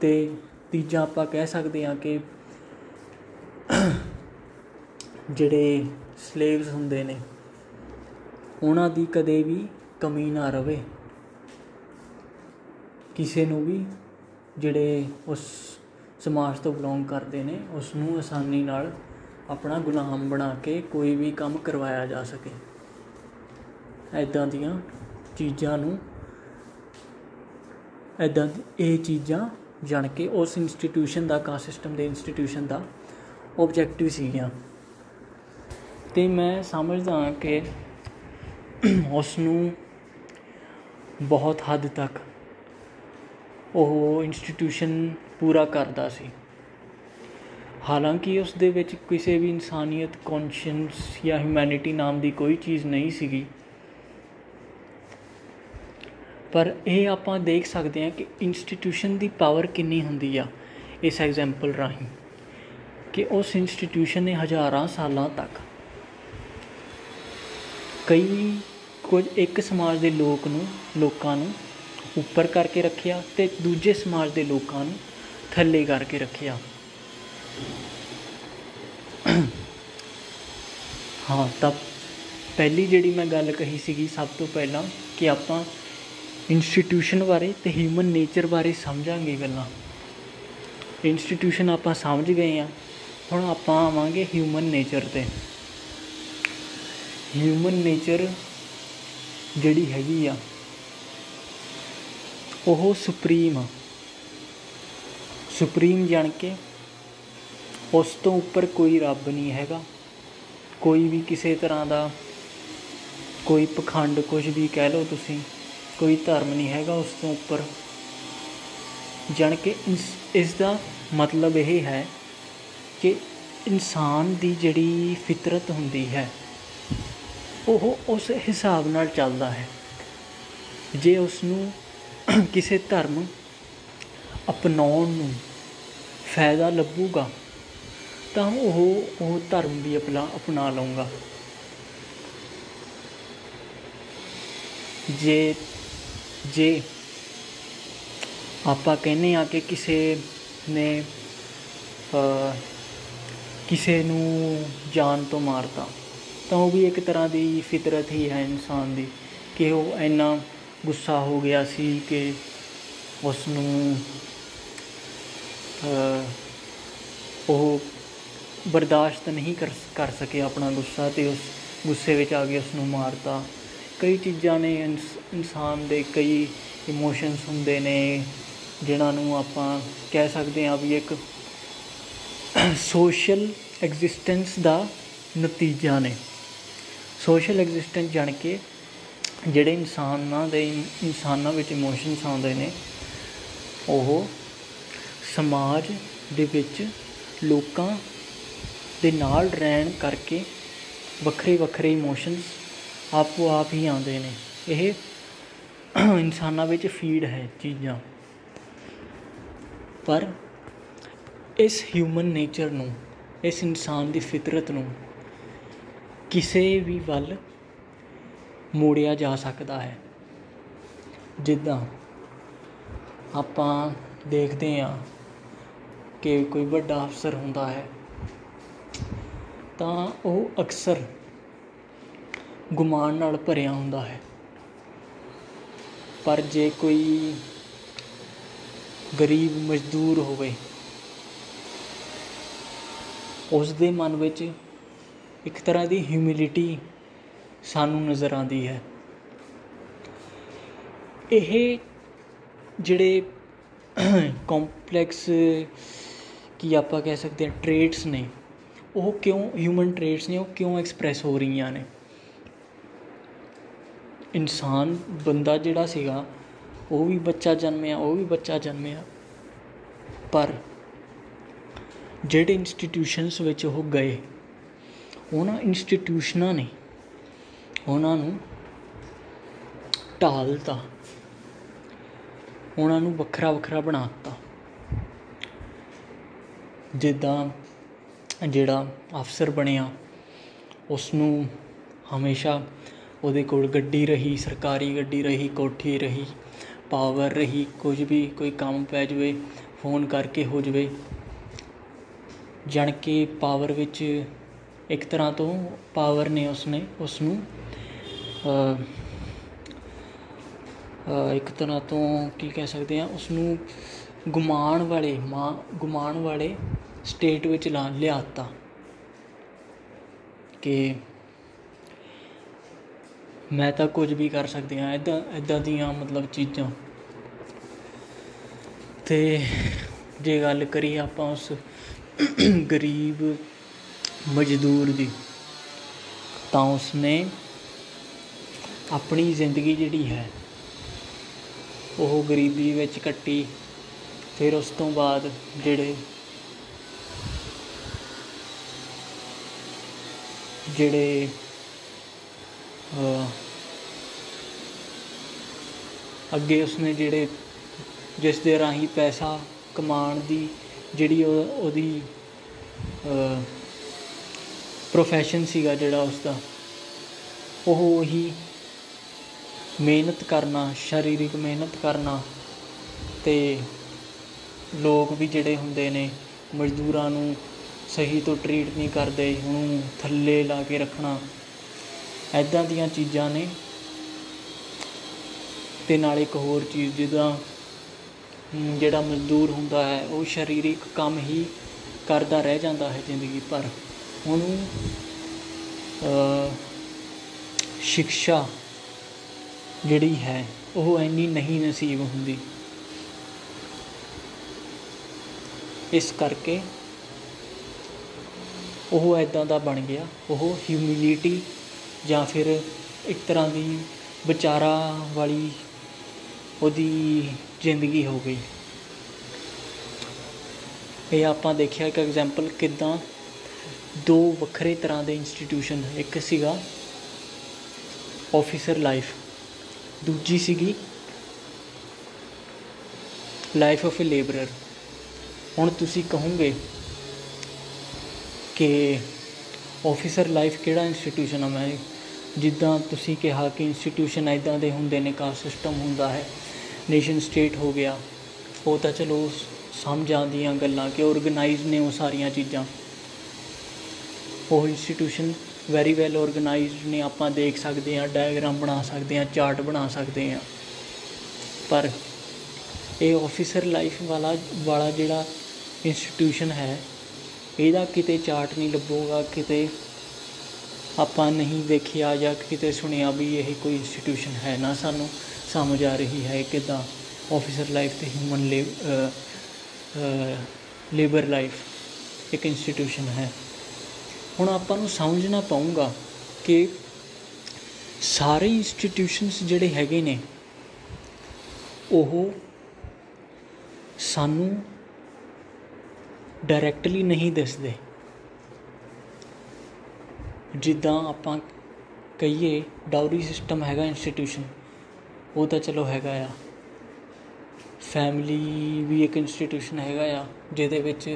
ਤੇ ਤੀਜਾ ਆਪਾਂ ਕਹਿ ਸਕਦੇ ਹਾਂ ਕਿ ਜਿਹੜੇ ਸਲੇਵਸ ਹੁੰਦੇ ਨੇ, ਉਹਨਾਂ ਦੀ ਕਦੇ ਵੀ ਕਮੀ ਨਾ ਰਵੇ। ਕਿਸੇ ਨੂੰ ਵੀ ਜਿਹੜੇ ਉਸ ਸਮਾਜ ਤੋਂ ਬਿਲੋਂਗ ਕਰਦੇ ਨੇ ਉਸ ਨੂੰ ਆਸਾਨੀ ਨਾਲ ਆਪਣਾ ਗੁਲਾਮ ਬਣਾ ਕੇ ਕੋਈ ਵੀ ਕੰਮ ਕਰਵਾਇਆ ਜਾ ਸਕੇ। ਐਦਾਂ ਦੀਆਂ ਚੀਜ਼ਾਂ ਨੂੰ ਐਦਾਂ ਇਹ ਚੀਜ਼ਾਂ ਜਾਣ ਕੇ ਉਸ ਇੰਸਟੀਟਿਊਸ਼ਨ ਦਾ ਕਾਸਟ ਸਿਸਟਮ ਦੇ ਇੰਸਟੀਟਿਊਸ਼ਨ ਦਾ ਆਬਜੈਕਟਿਵ ਸੀਗੀਆਂ। ਤੇ ਮੈਂ ਸਮਝਦਾ ਹਾਂ ਕਿ ਉਸ ਨੂੰ ਬਹੁਤ ਹੱਦ ਤੱਕ ਉਹ ਇੰਸਟੀਟਿਊਸ਼ਨ ਪੂਰਾ ਕਰਦਾ ਸੀ। ਹਾਲਾਂਕਿ ਉਸ ਦੇ ਵਿੱਚ ਕਿਸੇ ਵੀ ਇਨਸਾਨੀਅਤ ਕੌਨਸ਼ੀਅੰਸ ਜਾਂ ਹਿਊਮੈਨਿਟੀ ਨਾਮ ਦੀ ਕੋਈ ਚੀਜ਼ ਨਹੀਂ ਸੀਗੀ। ਪਰ ਇਹ ਆਪਾਂ ਦੇਖ ਸਕਦੇ ਹਾਂ ਕਿ ਇੰਸਟੀਟਿਊਸ਼ਨ ਦੀ ਪਾਵਰ ਕਿੰਨੀ ਹੁੰਦੀ ਆ, ਇਸ ਐਗਜ਼ਾਮਪਲ ਰਾਹੀਂ। ਕਿ ਉਸ ਇੰਸਟੀਟਿਊਸ਼ਨ ਨੇ ਹਜ਼ਾਰਾਂ ਸਾਲਾਂ ਤੱਕ ਕਈ ਕੁਝ ਇੱਕ ਸਮਾਜ ਦੇ ਲੋਕ ਨੂੰ, ਲੋਕਾਂ ਨੂੰ ਉੱਪਰ ਕਰਕੇ ਰੱਖਿਆ ਤੇ ਦੂਜੇ ਸਮਾਜ ਦੇ ਲੋਕਾਂ ਨੂੰ ਥੱਲੇ ਕਰਕੇ ਰੱਖਿਆ। ਹਾਂ, ਤਾਂ ਪਹਿਲੀ ਜਿਹੜੀ ਮੈਂ ਗੱਲ ਕਹੀ ਸੀਗੀ ਸਭ ਤੋਂ ਪਹਿਲਾਂ ਕਿ ਆਪਾਂ ਇੰਸਟੀਟਿਊਸ਼ਨ ਬਾਰੇ ਤੇ ਹਿਊਮਨ ਨੇਚਰ ਬਾਰੇ ਸਮਝਾਂਗੇ ਗੱਲਾਂ। ਇੰਸਟੀਟਿਊਸ਼ਨ ਆਪਾਂ ਸਮਝ ਗਏ ਆ। ਹੁਣ ਆਪਾਂ ਆਵਾਂਗੇ ਹਿਊਮਨ ਨੇਚਰ ਤੇ। ਹਿਊਮਨ ਨੇਚਰ ਜਿਹੜੀ ਹੈਗੀ ਆ, ਉਹ ਸੁਪਰੀਮ ਆ। ਸੁਪਰੀਮ ਜਾਣ ਕੇ ਉਸ ਤੋਂ ਉੱਪਰ ਕੋਈ ਰੱਬ ਨਹੀਂ ਹੈਗਾ। ਕੋਈ ਵੀ ਕਿਸੇ ਤਰ੍ਹਾਂ ਦਾ ਕੋਈ ਪਖੰਡ ਕੁਝ ਵੀ ਕਹਿ ਲਓ ਤੁਸੀਂ, ਕੋਈ ਧਰਮ ਨਹੀਂ ਹੈਗਾ ਉਸ ਤੋਂ ਉੱਪਰ। ਜਾਣ ਕੇ ਇਸ ਦਾ ਮਤਲਬ ਇਹ ਹੈ ਕਿ ਇਨਸਾਨ ਦੀ ਜਿਹੜੀ ਫਿਤਰਤ ਹੁੰਦੀ ਹੈ, ਉਹ ਉਸ ਹਿਸਾਬ ਨਾਲ ਚੱਲਦਾ ਹੈ। ਜੇ ਉਸ ਨੂੰ ਕਿਸੇ ਧਰਮ ਅਪਣਾਉਣ ਨੂੰ ਫਾਇਦਾ ਲੱਭੂਗਾ ਤਾਂ ਉਹ ਉਹ ਧਰਮ ਵੀ ਅਪਣਾ ਅਪਣਾ ਲਊਗਾ। ਜੇ ਜੇ ਆਪਾਂ ਕਹਿੰਨੇ ਆ ਕਿ ਕਿਸੇ ਨੇ ਕਿਸੇ ਨੂੰ ਜਾਨ ਤੋਂ ਮਾਰਤਾ। ਤਾਂ ਉਹ ਵੀ ਇੱਕ ਤਰ੍ਹਾਂ ਦੀ ਫਿਤਰਤ ਹੀ ਹੈ ਇਨਸਾਨ ਦੀ ਕਿ ਉਹ ਇੰਨਾ ਗੁੱਸਾ ਹੋ ਗਿਆ ਸੀ ਕਿ ਉਸ ਨੂੰ ਉਹ ਬਰਦਾਸ਼ਤ ਨਹੀਂ ਕਰ ਕਰ ਸਕੇ ਆਪਣਾ ਗੁੱਸਾ ਤੇ ਉਸ ਗੁੱਸੇ ਵਿੱਚ ਆ ਕੇ ਉਸ ਨੂੰ ਮਾਰਤਾ। ਕਈ ਚੀਜ਼ਾਂ ਨੇ ਇਨਸਾਨ ਦੇ ਕਈ ਇਮੋਸ਼ਨਸ ਹੁੰਦੇ ਨੇ, ਜਿਨ੍ਹਾਂ ਨੂੰ ਆਪਾਂ ਕਹਿ ਸਕਦੇ ਹਾਂ ਵੀ ਇੱਕ ਸੋਸ਼ਲ ਐਗਜ਼ਿਸਟੈਂਸ ਦਾ ਨਤੀਜਾ ਨੇ। ਸੋਸ਼ਲ ਐਗਜ਼ਿਸਟੈਂਸ ਜਾਣ ਕੇ ਜਿਹੜੇ ਇਨਸਾਨਾਂ ਦੇ, ਇਨਸਾਨਾਂ ਵਿੱਚ ਇਮੋਸ਼ਨਸ ਆਉਂਦੇ ਨੇ, ਉਹ ਸਮਾਜ ਦੇ ਵਿੱਚ ਲੋਕਾਂ ਦੇ ਨਾਲ ਰਹਿਣ ਕਰਕੇ ਵੱਖਰੇ ਵੱਖਰੇ ਇਮੋਸ਼ਨਸ ਆਪੋ ਆਪ ਹੀ ਆਉਂਦੇ ਨੇ। ਇਹ ਇਨਸਾਨਾਂ ਵਿੱਚ ਫੀਡ ਹੈ ਚੀਜ਼ਾਂ। ਪਰ ਇਸ ਹਿਊਮਨ ਨੇਚਰ ਨੂੰ, ਇਸ ਇਨਸਾਨ ਦੀ ਫਿਤਰਤ ਨੂੰ ਕਿਸੇ ਵੀ ਵੱਲ ਮੋੜਿਆ ਜਾ ਸਕਦਾ ਹੈ। ਜਿੱਦਾਂ ਆਪਾਂ ਦੇਖਦੇ ਹਾਂ ਕਿ ਕੋਈ ਵੱਡਾ ਅਫਸਰ ਹੁੰਦਾ ਹੈ, ਤਾਂ ਉਹ ਅਕਸਰ ਗੁਮਾਨ ਨਾਲ ਭਰਿਆ ਹੁੰਦਾ ਹੈ। ਪਰ ਜੇ ਕੋਈ ਗਰੀਬ ਮਜ਼ਦੂਰ ਹੋਵੇ ਉਸ ਦੇ ਮਨ ਵਿੱਚ ਇੱਕ ਤਰ੍ਹਾਂ ਦੀ ਹਿਊਮਿਲਿਟੀ ਸਾਨੂੰ ਨਜ਼ਰ ਆਉਂਦੀ ਹੈ। ਇਹ ਜਿਹੜੇ ਕੰਪਲੈਕਸ ਕੀ ਆਪਾਂ ਕਹਿ ਸਕਦੇ ਹਾਂ ਟ੍ਰੇਟਸ ਨੇ, ਉਹ ਕਿਉਂ ਹਿਊਮਨ ਟ੍ਰੇਟਸ ਨੇ, ਉਹ ਕਿਉਂ ਐਕਸਪ੍ਰੈਸ ਹੋ ਰਹੀਆਂ ਨੇ? ਇਨਸਾਨ ਬੰਦਾ ਜਿਹੜਾ ਸੀਗਾ, ਉਹ ਵੀ ਬੱਚਾ ਜਨਮਿਆ, ਉਹ ਵੀ ਬੱਚਾ ਜਨਮਿਆ, ਪਰ ਜਿਹੜੇ ਇੰਸਟੀਟਿਊਸ਼ਨਸ ਵਿੱਚ ਉਹ ਗਏ, ਉਹਨਾਂ ਇੰਸਟੀਟਿਊਸ਼ਨਾਂ ਨੇ ਉਹਨਾਂ ਨੂੰ ਢਾਲਤਾ, ਉਹਨਾਂ ਨੂੰ ਵੱਖਰਾ ਵੱਖਰਾ ਬਣਾਤਾ ਜਿੱਦਾਂ ਜਿਹੜਾ ਅਫਸਰ ਬਣਿਆ ਉਸ ਨੂੰ ਹਮੇਸ਼ਾ ਉਹਦੇ ਕੋਲ ਗੱਡੀ ਰਹੀ, ਸਰਕਾਰੀ ਗੱਡੀ ਰਹੀ, ਕੋਠੀ ਰਹੀ ਪਾਵਰ ਰਹੀ, ਕੁਝ ਵੀ ਕੋਈ ਕੰਮ ਪੈ ਜਾਵੇ ਫੋਨ ਕਰਕੇ ਹੋ ਜਾਵੇ ਜਣ ਕਿ ਪਾਵਰ ਵਿੱਚ ਇੱਕ ਤਰ੍ਹਾਂ ਤੋਂ ਪਾਵਰ ਨੇ ਉਸਨੇ ਉਸ ਨੂੰ ਇੱਕ ਤਰ੍ਹਾਂ ਤੋਂ ਕੀ ਕਹਿ ਸਕਦੇ ਆ ਉਸ ਨੂੰ ਗੁਮਾਨ ਵਾਲੇ, ਮਾਂ ਗੁਮਾਨ ਵਾਲੇ ਸਟੇਟ ਵਿੱਚ ਲਾ, ਲਿਆਤਾ ਕਿ ਮੈਂ ਤਾਂ ਕੁਝ ਵੀ ਕਰ ਸਕਦੀ ਹਾਂ ਇਦਾਂ ਇਦਾਂ ਦੀਆਂ ਮਤਲਬ ਚੀਜ਼ਾਂ। ਤੇ ਜੇ ਗੱਲ ਕਰੀਏ ਆਪਾਂ ਉਸ ਗਰੀਬ ਮਜ਼ਦੂਰ ਦੀ। ਤਾਂ ਉਸਨੇ ਆਪਣੀ ਜ਼ਿੰਦਗੀ ਜਿਹੜੀ ਹੈ, ਉਹ ਗਰੀਬੀ ਵਿੱਚ ਕੱਟੀ। ਫਿਰ ਉਸ ਤੋਂ ਬਾਅਦ ਜਿਹੜੇ ਜਿਹੜੇ ਅੱਗੇ ਉਸਨੇ ਜਿਹੜੇ, ਜਿਸ ਦੇ ਰਾਹੀਂ ਪੈਸਾ ਕਮਾਉਣ ਦੀ ਜਿਹੜੀ ਉਹ ਉਹਦੀ ਪ੍ਰੋਫੈਸ਼ਨ ਸੀਗਾ ਜਿਹੜਾ ਉਸਦਾ, ਉਹ ਹੀ ਮਿਹਨਤ ਕਰਨਾ, ਸਰੀਰਿਕ ਮਿਹਨਤ ਕਰਨਾ ਤੇ ਲੋਕ ਵੀ ਜਿਹੜੇ ਹੁੰਦੇ ਨੇ, ਮਜ਼ਦੂਰਾਂ ਨੂੰ ਸਹੀ ਤੋਂ ਟਰੀਟ ਨਹੀਂ ਕਰਦੇ, ਉਹਨੂੰ ਥੱਲੇ ਲਾ ਕੇ ਰੱਖਣਾ ਐਦਾਂ ਦੀਆਂ ਚੀਜ਼ਾਂ ਨੇ। ਤੇ ਨਾਲ ਇੱਕ ਹੋਰ ਚੀਜ਼, ਜਿੱਦਾਂ ਜਿਹੜਾ ਮਜ਼ਦੂਰ ਹੁੰਦਾ ਹੈ, ਉਹ ਸਰੀਰਿਕ ਕੰਮ ਹੀ ਕਰਦਾ ਰਹਿ ਜਾਂਦਾ ਹੈ ਜ਼ਿੰਦਗੀ ਭਰ। ਉਹਨੂੰ ਸਿੱਖਿਆ ਜਿਹੜੀ ਹੈ, ਉਹ ਇੰਨੀ ਨਹੀਂ ਨਸੀਬ ਹੁੰਦੀ। ਇਸ ਕਰਕੇ ਉਹ ਐਦਾਂ ਦਾ ਬਣ ਗਿਆ, ਉਹ ਹਿਊਮਿਲਿਟੀ ਜਾਂ ਫਿਰ ਇੱਕ ਤਰ੍ਹਾਂ ਦੀ ਵਿਚਾਰਾ ਵਾਲੀ ਉਹਦੀ ਜ਼ਿੰਦਗੀ ਹੋ ਗਈ। ਇਹ ਆਪਾਂ ਦੇਖਿਆ ਇੱਕ ਐਗਜ਼ਾਮਪਲ ਕਿਦਾਂ ਦੋ ਵੱਖਰੇ ਤਰ੍ਹਾਂ ਦੇ ਇੰਸਟੀਟਿਊਸ਼ਨ ਇੱਕ ਸੀਗਾ ਆਫੀਸਰ ਲਾਈਫ ਦੂਜੀ ਸੀਗੀ ਲਾਈਫ ਆਫ ਅ ਲੇਬਰਰ ਹੁਣ ਤੁਸੀਂ ਕਹੋਗੇ ਕਿ ਆਫੀਸਰ ਲਾਈਫ ਕਿਹੜਾ ਇੰਸਟੀਟਿਊਸ਼ਨ ਆ? ਮੈਂ ਜਿੱਦਾਂ ਤੁਸੀਂ ਕਿਹਾ ਕਿ ਇੰਸਟੀਟਿਊਸ਼ਨ ਇਦਾਂ ਦੇ ਹੁੰਦੇ ਨੇ ਕਾਸਟ ਸਿਸਟਮ ਹੁੰਦਾ ਹੈ। ਨੇਸ਼ਨ ਸਟੇਟ ਹੋ ਗਿਆ। ਉਹ ਤਾਂ ਚਲੋ ਸਮਝ ਆਉਂਦੀਆਂ ਗੱਲਾਂ ਕਿ ਆਰਗੇਨਾਈਜ਼ ਨੇ ਉਹ ਸਾਰੀਆਂ ਚੀਜ਼ਾਂ। ਉਹ ਇੰਸਟੀਟਿਊਸ਼ਨ ਵੈਰੀ ਵੈਲ ਆਰਗੇਨਾਈਜ਼ਡ ਨੇ, ਆਪਾਂ ਦੇਖ ਸਕਦੇ ਹਾਂ ਡਾਇਗਰਾਮ ਬਣਾ ਸਕਦੇ ਹਾਂ ਚਾਰਟ ਬਣਾ ਸਕਦੇ ਹਾਂ। ਪਰ ਇਹ ਆਫੀਸਰ ਲਾਈਫ ਵਾਲਾ ਵਾਲਾ ਜਿਹੜਾ ਇੰਸਟੀਟਿਊਸ਼ਨ ਹੈ, ਇਹਦਾ ਕਿਤੇ ਚਾਰਟ ਨਹੀਂ ਲੱਭੂਗਾ, ਕਿਤੇ ਆਪਾਂ ਨਹੀਂ ਦੇਖਿਆ ਜਾਂ ਕਿਤੇ ਸੁਣਿਆ ਵੀ ਇਹ ਕੋਈ ਇੰਸਟੀਟਿਊਸ਼ਨ ਹੈ ਨਾ ਸਾਨੂੰ। ਸਮਝ ਆ ਰਹੀ ਹੈ ਕਿਦਾਂ ਆਫੀਸਰ ਲਾਈਫ ਤੇ ਹਿਊਮਨ ਲੇਬਰ ਲਾਈਫ ਇੱਕ ਇੰਸਟੀਟਿਊਸ਼ਨ ਹੈ। ਹੁਣ ਆਪਾਂ ਨੂੰ ਸਮਝਣਾ ਪਊਗਾ ਕਿ ਸਾਰੇ ਇੰਸਟੀਟਿਊਸ਼ਨਸ ਜਿਹੜੇ ਹੈਗੇ ਨੇ, ਉਹ ਸਾਨੂੰ ਡਾਇਰੈਕਟਲੀ ਨਹੀਂ ਦਿਸਦੇ। ਜਿੱਦਾਂ ਆਪਾਂ ਕਹੀਏ ਡਾਊਰੀ ਸਿਸਟਮ ਹੈਗਾ ਇੰਸਟੀਟਿਊਸ਼ਨ ਉਹ ਤਾਂ ਚਲੋ ਹੈਗਾ ਆ। ਫੈਮਿਲੀ ਵੀ ਇੱਕ ਇੰਸਟੀਟਿਊਸ਼ਨ ਹੈਗਾ ਆ, ਜਿਹਦੇ ਵਿੱਚ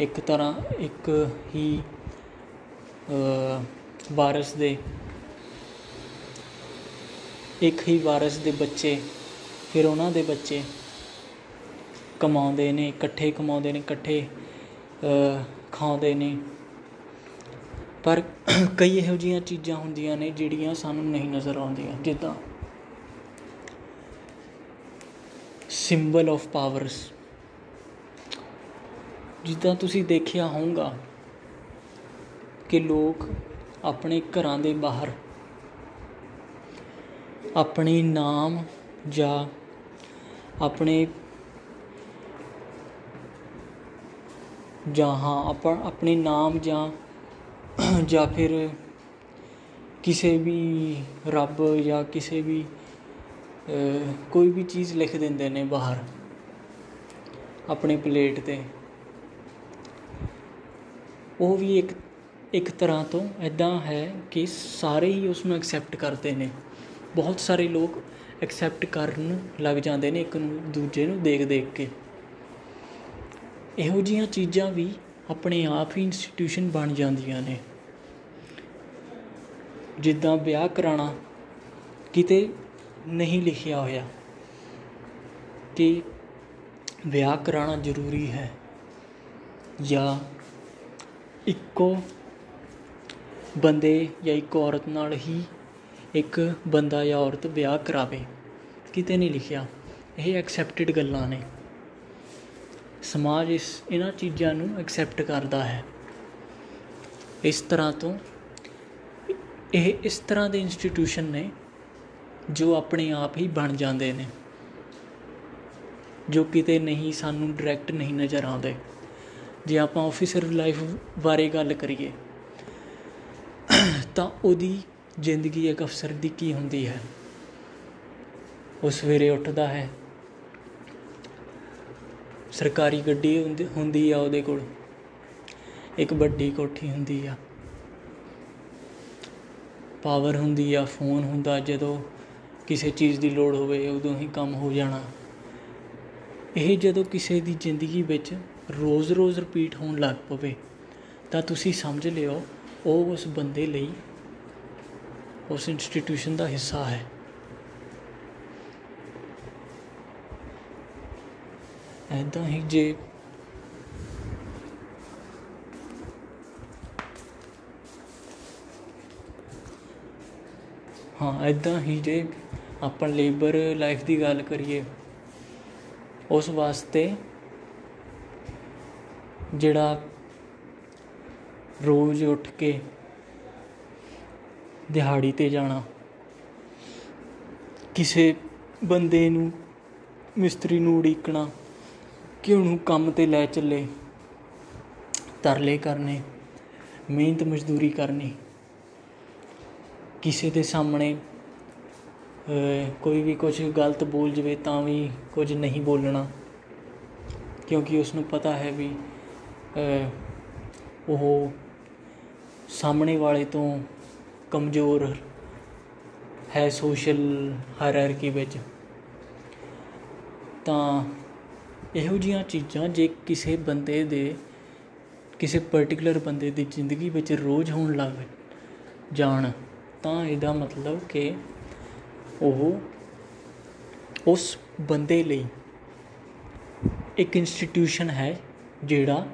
ਇੱਕ ਤਰ੍ਹਾਂ ਇੱਕ ਹੀ ਵਾਰਸ ਦੇ, ਇੱਕ ਹੀ ਵਾਰਸ ਦੇ ਬੱਚੇ, ਫਿਰ ਉਹਨਾਂ ਦੇ ਬੱਚੇ ਕਮਾਉਂਦੇ ਨੇ, ਇਕੱਠੇ ਕਮਾਉਂਦੇ ਨੇ, ਇਕੱਠੇ ਖਾਉਂਦੇ ਨੇ। ਪਰ ਕਈ ਇਹੋ ਜਿਹੀਆਂ ਚੀਜ਼ਾਂ ਹੁੰਦੀਆਂ ਨੇ ਜਿਹੜੀਆਂ ਸਾਨੂੰ ਨਹੀਂ ਨਜ਼ਰ ਆਉਂਦੀਆਂ, ਜਿੱਦਾਂ ਸਿੰਬਲ ਆਫ ਪਾਵਰਸ ਜਿੱਦਾਂ ਤੁਸੀਂ ਦੇਖਿਆ ਹੋਊਗਾ ਕਿ ਲੋਕ ਆਪਣੇ ਘਰਾਂ ਦੇ ਬਾਹਰ ਆਪਣੇ ਨਾਮ ਜਾਂ ਆਪਣੇ ਜਾਂ ਹਾਂ ਆਪਣੇ ਨਾਮ ਜਾਂ ਜਾਂ ਫਿਰ ਕਿਸੇ ਵੀ ਰੱਬ ਜਾਂ ਕਿਸੇ ਵੀ ਕੋਈ ਵੀ ਚੀਜ਼ ਲਿਖ ਦਿੰਦੇ ਨੇ ਬਾਹਰ, ਆਪਣੇ ਪਲੇਟ 'ਤੇ। ਉਹ ਵੀ ਇੱਕ ਇੱਕ ਤਰ੍ਹਾਂ ਤੋਂ ਐਦਾਂ ਹੈ ਕਿ ਸਾਰੇ ਹੀ ਉਸ ਨੂੰ ਐਕਸੈਪਟ ਕਰਦੇ ਨੇ। ਬਹੁਤ ਸਾਰੇ ਲੋਕ ਐਕਸੈਪਟ ਕਰਨ ਲੱਗ ਜਾਂਦੇ ਨੇ ਇੱਕ ਨੂੰ ਦੂਜੇ ਨੂੰ ਦੇਖ ਦੇਖ ਕੇ। ਇਹੋ ਜੀਆਂ ਚੀਜ਼ਾਂ ਵੀ ਆਪਣੇ ਆਪ ਹੀ ਇੰਸਟੀਟਿਊਸ਼ਨ ਬਣ ਜਾਂਦੀਆਂ ਨੇ। ਜਿੱਦਾਂ ਵਿਆਹ ਕਰਾਉਣਾ ਕਿਤੇ ਨਹੀਂ ਲਿਖਿਆ ਹੋਇਆ ਕਿ ਵਿਆਹ ਕਰਾਉਣਾ ਜ਼ਰੂਰੀ ਹੈ ਜਾਂ ਇੱਕੋ ਬੰਦੇ ਜਾਂ ਇੱਕ ਔਰਤ ਨਾਲ ਹੀ ਇੱਕ ਬੰਦਾ ਜਾਂ ਔਰਤ ਵਿਆਹ ਕਰਾਵੇ, ਕਿਤੇ ਨਹੀਂ ਲਿਖਿਆ। ਇਹ ਐਕਸੈਪਟਡ ਗੱਲਾਂ ਨੇ। ਸਮਾਜ ਇਸ ਇਹਨਾਂ ਚੀਜ਼ਾਂ ਨੂੰ ਐਕਸੈਪਟ ਕਰਦਾ ਹੈ। ਇਸ ਤਰ੍ਹਾਂ ਤੋਂ ਇਹ ਇਸ ਤਰ੍ਹਾਂ ਦੇ ਇੰਸਟੀਟਿਊਸ਼ਨ ਨੇ ਜੋ ਆਪਣੇ ਆਪ ਹੀ ਬਣ ਜਾਂਦੇ ਨੇ, ਜੋ ਕਿਤੇ ਨਹੀਂ ਸਾਨੂੰ ਡਾਇਰੈਕਟ ਨਹੀਂ ਨਜ਼ਰ ਆਉਂਦੇ। ਜੇ ਆਪਾਂ ਆਫੀਸਰ ਲਾਈਫ ਬਾਰੇ ਗੱਲ ਕਰੀਏ, ਤਾਂ ਉਹਦੀ ਜ਼ਿੰਦਗੀ ਇੱਕ ਅਫਸਰ ਦੀ ਕੀ ਹੁੰਦੀ ਹੈ? ਉਹ ਸਵੇਰੇ ਉੱਠਦਾ ਹੈ ਸਰਕਾਰੀ ਗੱਡੀ ਹੁੰਦੀ ਆ ਉਹਦੇ ਕੋਲ। ਇੱਕ ਵੱਡੀ ਕੋਠੀ ਹੁੰਦੀ ਆ। ਪਾਵਰ ਹੁੰਦੀ ਆ, ਫੋਨ ਹੁੰਦਾ, ਜਦੋਂ ਕਿਸੇ ਚੀਜ਼ ਦੀ ਲੋੜ ਹੋਵੇ ਉਦੋਂ ਹੀ ਕੰਮ ਹੋ ਜਾਣਾ। ਇਹ ਜਦੋਂ ਕਿਸੇ ਦੀ ਜ਼ਿੰਦਗੀ ਵਿੱਚ ਰੋਜ਼-ਰੋਜ਼ ਰਿਪੀਟ ਹੋਣ ਲੱਗ ਪਵੇ, ਤਾਂ ਤੁਸੀਂ ਸਮਝ ਲਿਓ, ਉਹ ਉਸ ਬੰਦੇ ਲਈ, ਉਸ ਇੰਸਟੀਟਿਊਸ਼ਨ ਦਾ ਹਿੱਸਾ ਹੈ। ਐਦਾਂ ਹੀ ਜੇ ਹਾਂ, ਐਦਾਂ ਹੀ ਜੇ ਆਪਾਂ ਲੇਬਰ ਲਾਈਫ ਦੀ ਗੱਲ ਕਰੀਏ, ਉਸ ਵਾਸਤੇ ਜਿਹੜਾ ਰੋਜ਼ ਉੱਠ ਕੇ ਦਿਹਾੜੀ ਤੇ ਜਾਣਾ, ਕਿਸੇ ਬੰਦੇ ਨੂੰ, ਮਿਸਤਰੀ ਨੂੰ ਉਡੀਕਣਾ ਕਿ ਉਹਨੂੰ ਕੰਮ ਤੇ ਲੈ ਚੱਲੇ? ਤਰਲੇ ਕਰਨੇ, ਮਿਹਨਤ ਮਜ਼ਦੂਰੀ ਕਰਨੀ। ਕਿਸੇ ਦੇ ਸਾਹਮਣੇ ਕੋਈ ਵੀ ਕੁਝ ਗਲਤ ਬੋਲ ਜਵੇ ਤਾਂ ਵੀ ਕੁਝ ਨਹੀਂ ਬੋਲਣਾ। ਕਿਉਂਕਿ ਉਸ ਨੂੰ ਪਤਾ ਹੈ ਵੀ ਉਹ ਸਾਹਮਣੇ ਵਾਲੇ ਤੋਂ ਕਮਜ਼ੋਰ ਹੈ ਸੋਸ਼ਲ ਹਾਇਰਾਰਕੀ ਵਿੱਚ। ਤਾਂ ਇਹੋ ਜੀਆਂ ਚੀਜ਼ਾਂ ਜੇ ਕਿਸੇ ਬੰਦੇ ਦੇ, ਕਿਸੇ ਪਾਰਟਿਕੂਲਰ ਬੰਦੇ ਦੀ ਜ਼ਿੰਦਗੀ ਵਿੱਚ ਰੋਜ਼ ਹੋਣ ਲੱਗ ਜਾਣ, ਤਾਂ ਇਹਦਾ ਮਤਲਬ ਕਿ ਉਹ ਉਸ ਬੰਦੇ ਲਈ ਇੱਕ ਇੰਸਟੀਟਿਊਸ਼ਨ ਹੈ ਜਿਹੜਾ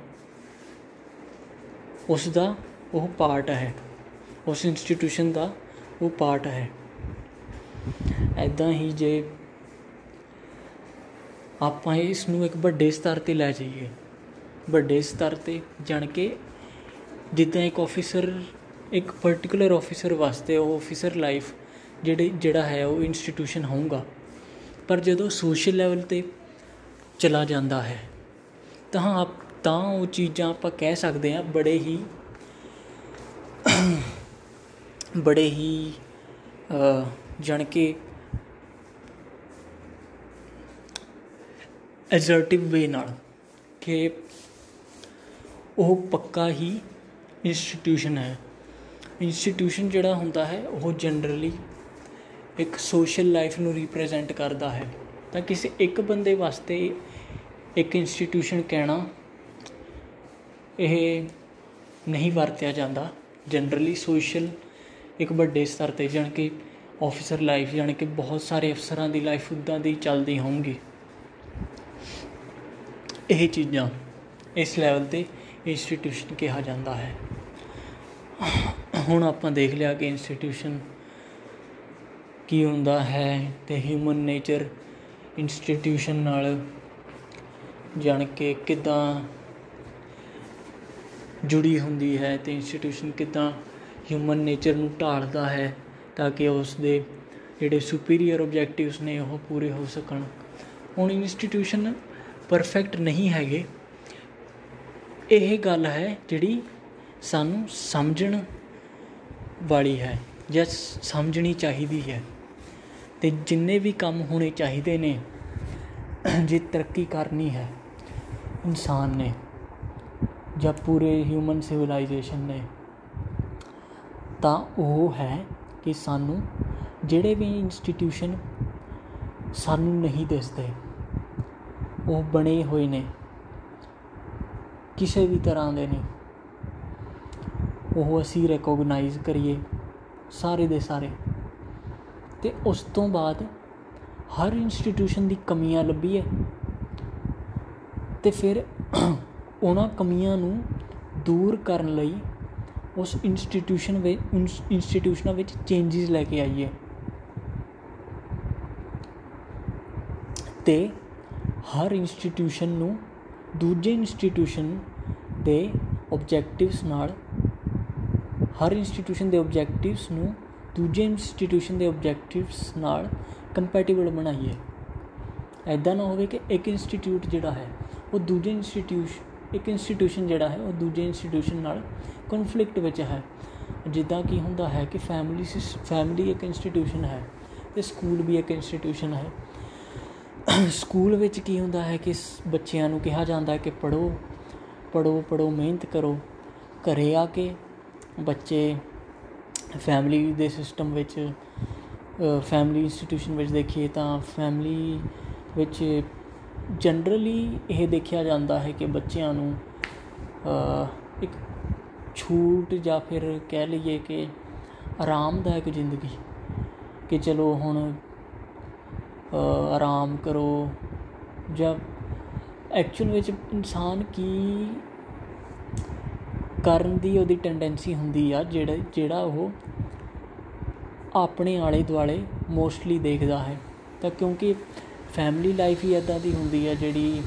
ਉਸ ਦਾ ਉਹ ਪਾਰਟ ਹੈ, ਉਸ ਇੰਸਟੀਟਿਊਸ਼ਨ ਦਾ ਉਹ ਪਾਰਟ ਹੈ। ਐਦਾਂ ਹੀ ਜੇ ਆਪਾਂ ਇਸ ਨੂੰ ਇੱਕ ਵੱਡੇ ਸਤਰ ਤੇ ਲੈ ਜਾਈਏ। ਵੱਡੇ ਸਤਰ ਤੇ, ਜਾਣ ਕੇ ਜਿੱਦਾਂ ਇੱਕ ਆਫੀਸਰ ਇੱਕ ਪਾਰਟਿਕੂਲਰ ਆਫੀਸਰ ਵਾਸਤੇ ਉਹ ਆਫੀਸਰ ਲਾਈਫ ਜਿਹੜੇ, ਜਿਹੜਾ ਹੈ ਉਹ ਇੰਸਟੀਟਿਊਸ਼ਨ ਹੋਊਗਾ। ਪਰ ਜਦੋਂ ਸੋਸ਼ਲ ਲੈਵਲ ਤੇ ਚਲਾ ਜਾਂਦਾ ਹੈ, ਤਾਂ ਤਾਂ ਉਹ ਚੀਜ਼ਾਂ ਆਪਾਂ ਕਹਿ ਸਕਦੇ ਹਾਂ, ਬੜੇ ਹੀ ਬੜੇ ਹੀ ਜਣ ਕੇ ਐਜ਼ਰਟਿਵ ਵੇ ਨਾਲ ਕਿ ਉਹ ਪੱਕਾ ਹੀ ਇੰਸਟੀਟਿਊਸ਼ਨ ਹੈ। ਇੰਸਟੀਟਿਊਸ਼ਨ ਜਿਹੜਾ ਹੁੰਦਾ ਹੈ, ਉਹ ਜਨਰਲੀ ਇੱਕ ਸੋਸ਼ਲ ਲਾਈਫ ਨੂੰ ਰਿਪਰੈਜ਼ੈਂਟ ਕਰਦਾ ਹੈ। ਤਾਂ ਕਿਸੇ ਇੱਕ ਬੰਦੇ ਵਾਸਤੇ ਇੱਕ ਇੰਸਟੀਟਿਊਸ਼ਨ ਕਹਿਣਾ ਇਹ ਨਹੀਂ ਵਰਤਿਆ ਜਾਂਦਾ। ਜਨਰਲੀ ਸੋਸ਼ਲ ਇੱਕ ਵੱਡੇ ਸਤਰ 'ਤੇ ਜਾਣੀ ਕਿ ਆਫਿਸਰ ਲਾਈਫ ਜਾਣੀ ਕਿ ਬਹੁਤ ਸਾਰੇ ਅਫਸਰਾਂ ਦੀ ਲਾਈਫ ਉੱਦਾਂ ਦੀ ਚੱਲਦੀ ਹੋਊਗੀ। ਇਹ ਚੀਜ਼ਾਂ ਇਸ ਲੈਵਲ 'ਤੇ ਇੰਸਟੀਟਿਊਸ਼ਨ ਕਿਹਾ ਜਾਂਦਾ ਹੈ। ਹੁਣ ਆਪਾਂ ਦੇਖ ਲਿਆ ਕਿ ਇੰਸਟੀਟਿਊਸ਼ਨ ਕੀ ਹੁੰਦਾ ਹੈ ਤੇ ਹਿਊਮਨ ਨੇਚਰ ਇੰਸਟੀਟਿਊਸ਼ਨ ਨਾਲ ਜਾਣ ਕੇ ਕਿਦਾਂ ਜੁੜੀ ਹੁੰਦੀ ਹੈ ਤੇ ਇੰਸਟੀਟਿਊਸ਼ਨ ਕਿਦਾਂ ਹਿਊਮਨ ਨੇਚਰ ਨੂੰ ਢਾਲਦਾ ਹੈ ਤਾਂ ਕਿ ਉਸ ਦੇ ਜਿਹੜੇ ਸੁਪੀਰੀਅਰ ਆਬਜੈਕਟਿਵਸ ਨੇ ਉਹ ਪੂਰੇ ਹੋ ਸਕਣ। ਹੁਣ ਇੰਸਟੀਟਿਊਸ਼ਨ ਪਰਫੈਕਟ ਨਹੀਂ ਹੈਗੇ। ਇਹ ਗੱਲ ਹੈ ਜਿਹੜੀ ਸਾਨੂੰ ਸਮਝਣ ਵਾਲੀ ਹੈ ਜਾਂ ਸਮਝਣੀ ਚਾਹੀਦੀ ਹੈ। ਤੇ ਜਿੰਨੇ ਵੀ ਕੰਮ ਹੋਣੇ ਚਾਹੀਦੇ ਨੇ, ਜੇ ਤਰੱਕੀ ਕਰਨੀ ਹੈ ਇਨਸਾਨ ਨੇ ਜਾਂ ਪੂਰੇ ਹਿਊਮਨ ਸਿਵਲਾਈਜੇਸ਼ਨ ਨੇ, ਤਾਂ ਉਹ ਹੈ ਕਿ ਸਾਨੂੰ ਜਿਹੜੇ ਵੀ ਇੰਸਟੀਟਿਊਸ਼ਨ ਸਾਨੂੰ ਨਹੀਂ ਦਿਸਦੇ ਉਹ ਬਣੇ ਹੋਏ ਨੇ। ਕਿਸੇ ਵੀ ਤਰ੍ਹਾਂ ਦੇ ਨੇ। ਉਹ ਅਸੀਂ ਰੈਕੋਗਨਾਈਜ਼ ਕਰੀਏ ਸਾਰੇ ਦੇ ਸਾਰੇ। ਤੇ ਉਸ ਤੋਂ ਬਾਅਦ ਹਰ ਇੰਸਟੀਟਿਊਸ਼ਨ ਦੀ ਕਮੀਆਂ ਲੱਭੀਏ। ਤੇ ਫਿਰ ਉਹਨਾਂ ਕਮੀਆਂ ਨੂੰ ਦੂਰ ਕਰਨ ਲਈ ਉਸ ਇੰਸਟੀਟਿਊਸ਼ਨ ਵਿੱਚ ਇੰਸਟੀਟਿਊਸ਼ਨਾਂ ਵਿੱਚ ਚੇਂਜਸ ਲੈ ਕੇ ਆਈਏ। ਤੇ ਹਰ ਇੰਸਟੀਟਿਊਸ਼ਨ ਨੂੰ ਦੂਜੇ ਇੰਸਟੀਟਿਊਸ਼ਨ ਦੇ ਆਬਜੈਕਟਿਵਸ ਨਾਲ, ਹਰ ਇੰਸਟੀਟਿਊਸ਼ਨ ਦੇ ਆਬਜੈਕਟਿਵਸ ਨੂੰ ਦੂਜੇ ਇੰਸਟੀਟਿਊਸ਼ਨ ਦੇ ਆਬਜੈਕਟਿਵਸ ਨਾਲ ਕੰਪੈਟੀਬਲ ਬਣਾਈਏ। ਐਦਾਂ ਨਾ ਹੋਵੇ ਕਿ ਇੱਕ ਇੰਸਟੀਟਿਊਟ ਜਿਹੜਾ ਹੈ, ਉਹ ਦੂਜੇ ਇੰਸਟੀਟਿਊਸ਼ਨ ਇੱਕ ਇੰਸਟੀਟਿਊਸ਼ਨ ਜਿਹੜਾ ਹੈ, ਉਹ ਦੂਜੇ ਇੰਸਟੀਟਿਊਸ਼ਨ ਨਾਲ ਕਨਫਲਿਕਟ ਵਿੱਚ ਹੈ। ਜਿੱਦਾਂ ਕੀ ਹੁੰਦਾ ਹੈ ਕਿ ਫੈਮਿਲੀ ਫੈਮਿਲੀ ਇੱਕ ਇੰਸਟੀਟਿਊਸ਼ਨ ਹੈ ਤੇ ਸਕੂਲ ਵੀ ਇੱਕ ਇੰਸਟੀਟਿਊਸ਼ਨ ਹੈ। ਸਕੂਲ ਵਿੱਚ ਕੀ ਹੁੰਦਾ ਹੈ ਕਿ ਬੱਚਿਆਂ ਨੂੰ ਕਿਹਾ ਜਾਂਦਾ ਹੈ ਕਿ ਪੜੋ ਪੜੋ ਪੜੋ ਮਿਹਨਤ ਕਰੋ, ਘਰੇ ਆ ਕੇ ਬੱਚੇ ਫੈਮਿਲੀ ਦੇ ਸਿਸਟਮ ਵਿੱਚ ਫੈਮਿਲੀ ਇੰਸਟੀਟਿਊਸ਼ਨ ਵਿੱਚ ਦੇਖੀਏ ਤਾਂ ਫੈਮਿਲੀ ਵਿੱਚ ਜਨਰਲੀ ਇਹ ਦੇਖਿਆ ਜਾਂਦਾ ਹੈ ਕਿ ਬੱਚਿਆਂ ਨੂੰ ਇੱਕ ਛੂਟ ਜਾਂ ਫਿਰ ਕਹਿ ਲਈਏ ਕਿ ਆਰਾਮਦਾਇਕ ਜ਼ਿੰਦਗੀ ਕਿ ਚਲੋ ਹੁਣ ਆਰਾਮ ਕਰੋ ਜਾਂ ਐਕਚੁਅਲ ਵਿੱਚ ਇਨਸਾਨ ਕੀ ਕਰਨ ਦੀ ਉਹਦੀ ਟੈਂਡੈਂਸੀ ਹੁੰਦੀ ਆ, ਜਿਹੜਾ ਜਿਹੜਾ ਉਹ ਆਪਣੇ ਆਲੇ ਦੁਆਲੇ ਮੋਸਟਲੀ ਦੇਖਦਾ ਹੈ। ਤਾਂ ਕਿਉਂਕਿ ਫੈਮਿਲੀ ਲਾਈਫ ਹੀ ਇਦਾਂ ਦੀ ਹੁੰਦੀ ਹੈ ਜਿਹੜੀ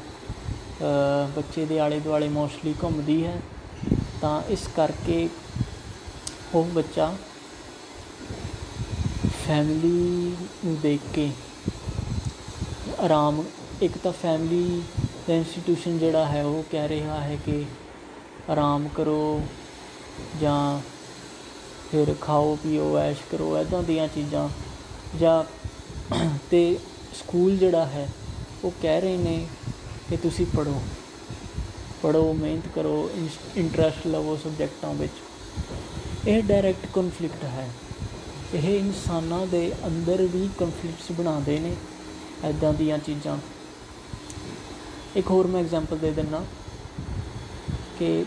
ਬੱਚੇ ਦੇ ਆਲੇ ਦੁਆਲੇ ਮੋਸਟਲੀ ਘੁੰਮਦੀ ਹੈ, ਤਾਂ ਇਸ ਕਰਕੇ ਉਹ ਬੱਚਾ ਫੈਮਿਲੀ ਨੂੰ ਦੇਖ ਕੇ ਆਰਾਮ, ਇੱਕ ਤਾਂ ਫੈਮਿਲੀ ਦਾ ਇੰਸਟੀਟਿਊਸ਼ਨ ਜਿਹੜਾ ਹੈ ਉਹ ਕਹਿ ਰਿਹਾ ਹੈ ਕਿ ਆਰਾਮ ਕਰੋ ਜਾਂ ਫਿਰ ਖਾਓ, ਪੀਓ, ਐਸ਼ ਕਰੋ ਐਦਾਂ ਦੀਆਂ ਚੀਜ਼ਾਂ ਜਾਂ ਤੇ ਸਕੂਲ ਜਿਹੜਾ ਹੈ ਉਹ ਕਹਿ ਰਹੇ ਨੇ ਕਿ ਤੁਸੀਂ ਪੜੋ ਪੜੋ ਮਿਹਨਤ ਕਰੋ ਇੰਟਰਸਟ ਲਵੋ ਸਬਜੈਕਟਾਂ ਵਿੱਚ। ਇਹ ਡਾਇਰੈਕਟ ਕਨਫਲਿਕਟ ਹੈ। ਇਹ ਇਨਸਾਨਾਂ ਦੇ ਅੰਦਰ ਵੀ ਕਨਫਲਿਕਟਸ ਬਣਾਉਂਦੇ ਨੇ। ਐਦਾਂ ਦੀਆਂ ਚੀਜ਼ਾਂ। ਇੱਕ ਹੋਰ ਮੈਂ ਐਗਜ਼ਾਮਪਲ ਦੇ ਦਿੰਨਾ ਕਿ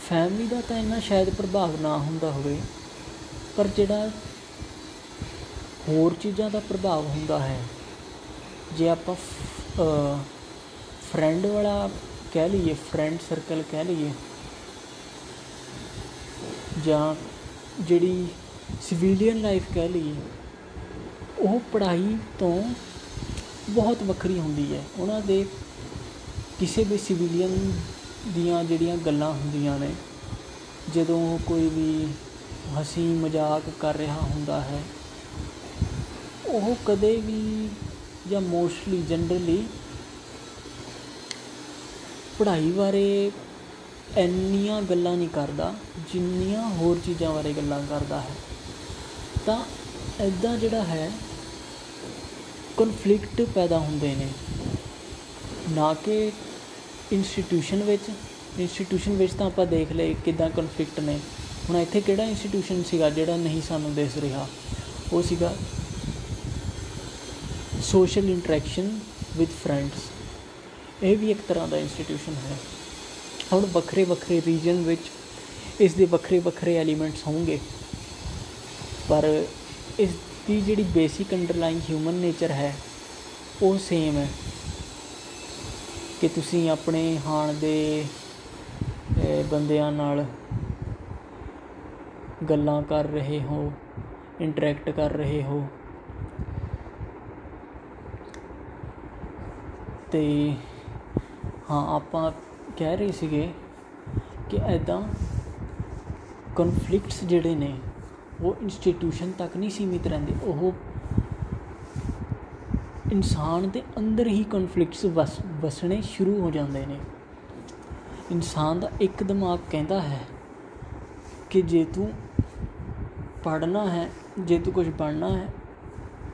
ਫੈਮਿਲੀ ਦਾ ਤਾਂ ਇੰਨਾ ਸ਼ਾਇਦ ਪ੍ਰਭਾਵ ਨਾ ਹੁੰਦਾ ਹੋਵੇ, ਪਰ ਜਿਹੜਾ ਹੋਰ ਚੀਜ਼ਾਂ ਦਾ ਪ੍ਰਭਾਵ ਹੁੰਦਾ ਹੈ, ਜੇ ਆਪਾਂ ਫਰੈਂਡ ਵਾਲਾ ਕਹਿ ਲਈਏ ਫਰੈਂਡ ਸਰਕਲ ਕਹਿ ਲਈਏ, ਜਾਂ ਜਿਹੜੀ ਸਿਵਿਲੀਅਨ ਲਾਈਫ ਕਹਿ ਲਈਏ, ਉਹ ਪੜ੍ਹਾਈ ਤੋਂ ਬਹੁਤ ਵੱਖਰੀ ਹੁੰਦੀ ਹੈ। ਉਹਨਾਂ ਦੇ ਕਿਸੇ ਵੀ ਸਿਵਿਲੀਅਨ ਦੀਆਂ ਜਿਹੜੀਆਂ ਗੱਲਾਂ ਹੁੰਦੀਆਂ ਨੇ, ਜਦੋਂ ਕੋਈ ਵੀ ਹਸੀ ਮਜ਼ਾਕ ਕਰ ਰਿਹਾ ਹੁੰਦਾ ਹੈ, ਉਹ ਕਦੇ ਵੀ ਜਾਂ ਮੋਸਟਲੀ ਜਨਰਲੀ ਪੜ੍ਹਾਈ ਬਾਰੇ ਇੰਨੀਆਂ ਗੱਲਾਂ ਨਹੀਂ ਕਰਦਾ, ਜਿੰਨੀਆਂ ਹੋਰ ਚੀਜ਼ਾਂ ਬਾਰੇ ਗੱਲਾਂ ਕਰਦਾ ਹੈ। ਤਾਂ ਐਦਾਂ ਜਿਹੜਾ ਹੈ ਕਨਫਲਿਕਟ ਪੈਦਾ ਹੁੰਦੇ ਨੇ। ਨਾ ਕਿ ਇੰਸਟੀਟਿਊਸ਼ਨ ਵਿੱਚ। ਇੰਸਟੀਟਿਊਸ਼ਨ ਵਿੱਚ ਤਾਂ ਆਪਾਂ ਦੇਖ ਲਏ ਕਿਦਾਂ ਕਨਫਲਿਕਟ ਨੇ। ਹੁਣ ਇੱਥੇ ਕਿਹੜਾ ਇੰਸਟੀਟਿਊਸ਼ਨ ਸੀਗਾ ਜਿਹੜਾ ਨਹੀਂ ਸਾਨੂੰ ਦਿਸ ਰਿਹਾ? ਉਹ ਸੀਗਾ ਸੋਸ਼ਲ ਇੰਟਰੈਕਸ਼ਨ ਵਿਦ ਫਰੈਂਡਸ ਇਹ ਵੀ ਇੱਕ ਤਰ੍ਹਾਂ ਦਾ ਇੰਸਟੀਟਿਊਸ਼ਨ ਹੈ। ਹੁਣ ਵੱਖਰੇ ਵੱਖਰੇ ਰੀਜਨ ਵਿੱਚ ਇਸ ਦੇ ਵੱਖਰੇ ਵੱਖਰੇ ਐਲੀਮੈਂਟਸ ਹੋਣਗੇ। ਪਰ ਇਸ ਦੀ ਜਿਹੜੀ ਬੇਸਿਕ ਅੰਡਰਲਾਈਨ ਹਿਊਮਨ ਨੇਚਰ ਹੈ, ਉਹ ਸੇਮ ਹੈ। ਕਿ ਤੁਸੀਂ ਆਪਣੇ ਹਾਣ ਦੇ ਬੰਦਿਆਂ ਨਾਲ ਗੱਲਾਂ ਕਰ ਰਹੇ ਹੋ ਇੰਟਰੈਕਟ ਕਰ ਰਹੇ ਹੋ। ਤੇ ਹਾਂ, ਆਪਾਂ ਕਹਿ ਰਹੇ ਸੀਗੇ ਕਿ ਐਦਾਂ ਕਨਫਲਿਕਟਸ ਜਿਹੜੇ ਨੇ ਉਹ ਇੰਸਟੀਟਿਊਸ਼ਨ ਤੱਕ ਨਹੀਂ ਸੀਮਿਤ ਰਹਿੰਦੇ। ਉਹ ਇਨਸਾਨ ਦੇ ਅੰਦਰ ਹੀ ਕਨਫਲਿਕਟਸ ਵਸ, ਵਸਣੇ ਸ਼ੁਰੂ ਹੋ ਜਾਂਦੇ ਨੇ। ਇਨਸਾਨ ਦਾ ਇੱਕ ਦਿਮਾਗ ਕਹਿੰਦਾ ਹੈ ਕਿ ਜੇ ਤੂੰ ਪੜਨਾ ਹੈ, ਜੇ ਤੂੰ ਕੁਝ ਬਣਨਾ ਹੈ,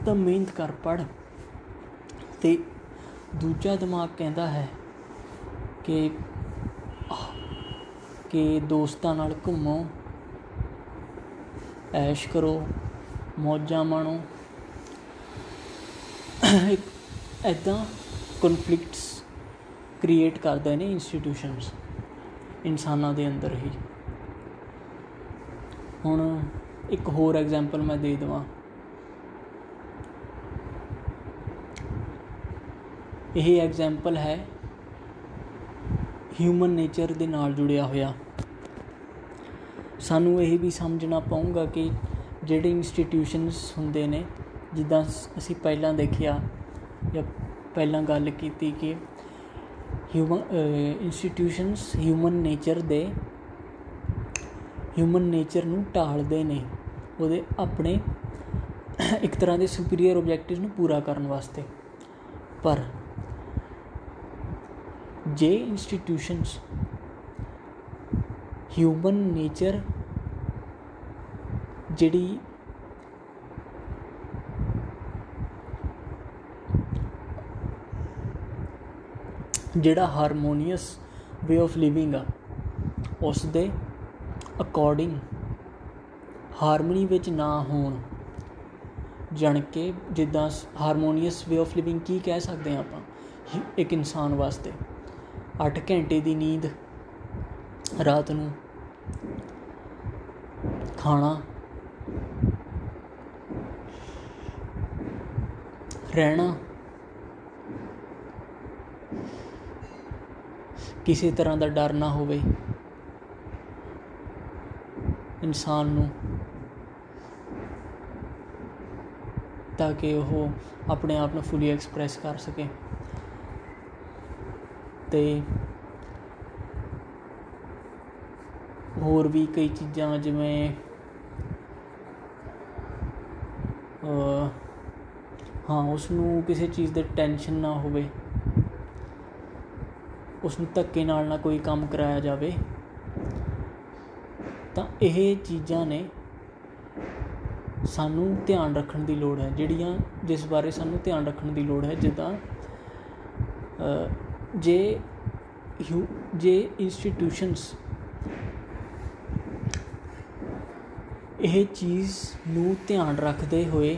ਤਾਂ ਮਿਹਨਤ ਕਰ ਪੜ ਤੇ ਦੂਜਾ ਦਿਮਾਗ ਕਹਿੰਦਾ ਹੈ ਕਿ ਕਿ ਦੋਸਤਾਂ ਨਾਲ ਘੁੰਮੋ। ਐਸ਼ ਕਰੋ, ਮੌਜਾਂ ਮਾਣੋ। ਐਦਾਂ ਕਨਫਲਿਕਟਸ ਕ੍ਰੀਏਟ ਕਰਦੇ ਨੇ ਇੰਸਟੀਟਿਊਸ਼ਨਸ ਇਨਸਾਨਾਂ ਦੇ ਅੰਦਰ ਹੀ। ਹੁਣ ਇੱਕ ਹੋਰ ਐਗਜ਼ਾਮਪਲ ਮੈਂ ਦੇ ਦਵਾਂ। ਇਹ ਐਗਜ਼ਾਮਪਲ ਹੈ ਹਿਊਮਨ ਨੇਚਰ ਦੇ ਨਾਲ ਜੁੜਿਆ ਹੋਇਆ। ਸਾਨੂੰ ਇਹ ਵੀ ਸਮਝਣਾ ਪਊਗਾ ਕਿ ਜਿਹੜੇ ਇੰਸਟੀਟਿਊਸ਼ਨਸ ਹੁੰਦੇ ਨੇ, ਜਿੱਦਾਂ ਅਸੀਂ ਪਹਿਲਾਂ ਦੇਖਿਆ ਜਾਂ ਪਹਿਲਾਂ ਗੱਲ ਕੀਤੀ ਕਿ ਹਿਊਮਨ ਇੰਸਟੀਟਿਊਸ਼ਨਸ ਹਿਊਮਨ ਨੇਚਰ ਦੇ ਹਿਊਮਨ ਨੇਚਰ ਨੂੰ ਢਾਲਦੇ ਨੇ, ਉਹਦੇ ਆਪਣੇ ਇੱਕ ਤਰ੍ਹਾਂ ਦੇ ਸੁਪੀਰੀਅਰ ਆਬਜੈਕਟਿਵਸ ਨੂੰ ਪੂਰਾ ਕਰਨ ਵਾਸਤੇ। ਪਰ ਜੇ ਇੰਸਟੀਟਿਊਸ਼ਨਸ ਹਿਊਮਨ ਨੇਚਰ ਜਿਹੜੀ ਜਿਹੜਾ ਹਾਰਮੋਨੀਅਸ ਵੇ ਆਫ ਲਿਵਿੰਗ ਆ ਉਸ ਦੇ ਅਕੋਰਡਿੰਗ ਹਾਰਮਨੀ ਵਿੱਚ ਨਾ ਹੋਣ, ਜਣ ਕੇ ਜਿੱਦਾਂ ਹਾਰਮੋਨੀਅਸ ਵੇ ਆਫ ਲਿਵਿੰਗ ਕੀ ਕਹਿ ਸਕਦੇ ਆ ਆਪਾਂ? ਇੱਕ ਇਨਸਾਨ ਵਾਸਤੇ 8 ਘੰਟੇ ਦੀ ਨੀਂਦ ਰਾਤ ਨੂੰ ਖਾਣਾ। ਰਹਿਣਾ। ਕਿਸੇ ਤਰ੍ਹਾਂ ਦਾ ਡਰ ਨਾ ਹੋਵੇ। ਇਨਸਾਨ ਨੂੰ। ਤਾਂ ਕਿ ਉਹ ਆਪਣੇ ਆਪ ਨੂੰ ਫੁੱਲੀ ਐਕਸਪ੍ਰੈਸ ਕਰ ਸਕੇ। ਤੇ ਹੋਰ ਵੀ ਕਈ ਚੀਜ਼ਾਂ ਜਿਵੇਂ ਹਾਂ ਉਸ ਨੂੰ ਕਿਸੇ ਚੀਜ਼ ਦੇ ਟੈਨਸ਼ਨ ਨਾ ਹੋਵੇ। ਉਸ ਨੂੰ ਧੱਕੇ ਨਾਲ ਨਾ ਕੋਈ ਕੰਮ ਕਰਾਇਆ ਜਾਵੇ। ਤਾਂ ਇਹ ਚੀਜ਼ਾਂ ਨੇ ਸਾਨੂੰ ਧਿਆਨ ਰੱਖਣ ਦੀ ਲੋੜ ਹੈ। ਜਿਹੜੀਆਂ ਜਿਸ ਬਾਰੇ ਸਾਨੂੰ ਧਿਆਨ ਰੱਖਣ ਦੀ ਲੋੜ ਹੈ, ਜਿੱਦਾਂ ਜੇ ਜੇ ਇੰਸਟੀਟਿਊਸ਼ਨਸ ਇਹ ਚੀਜ਼ ਨੂੰ ਧਿਆਨ ਰੱਖਦੇ ਹੋਏ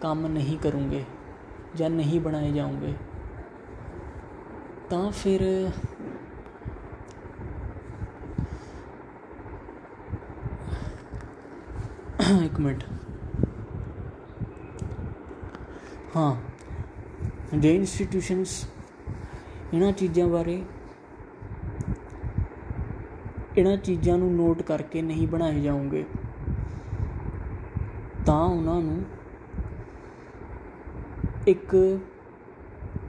ਕੰਮ ਨਹੀਂ ਕਰੂੰਗੇ ਜਾਂ ਨਹੀਂ ਬਣਾਏ ਜਾਉਂਗੇ ਤਾਂ ਫਿਰ ਇੱਕ ਮਿੰਟ। ਹਾਂ ਜੇ ਇੰਸਟੀਟਿਊਸ਼ਨਸ ਇਹਨਾਂ ਚੀਜ਼ਾਂ ਬਾਰੇ, ਇਹਨਾਂ ਚੀਜ਼ਾਂ ਨੂੰ ਨੋਟ ਕਰਕੇ ਨਹੀਂ ਬਣਾਏ ਜਾਉਂਗੇ ਤਾਂ ਉਹਨਾਂ ਨੂੰ ਇੱਕ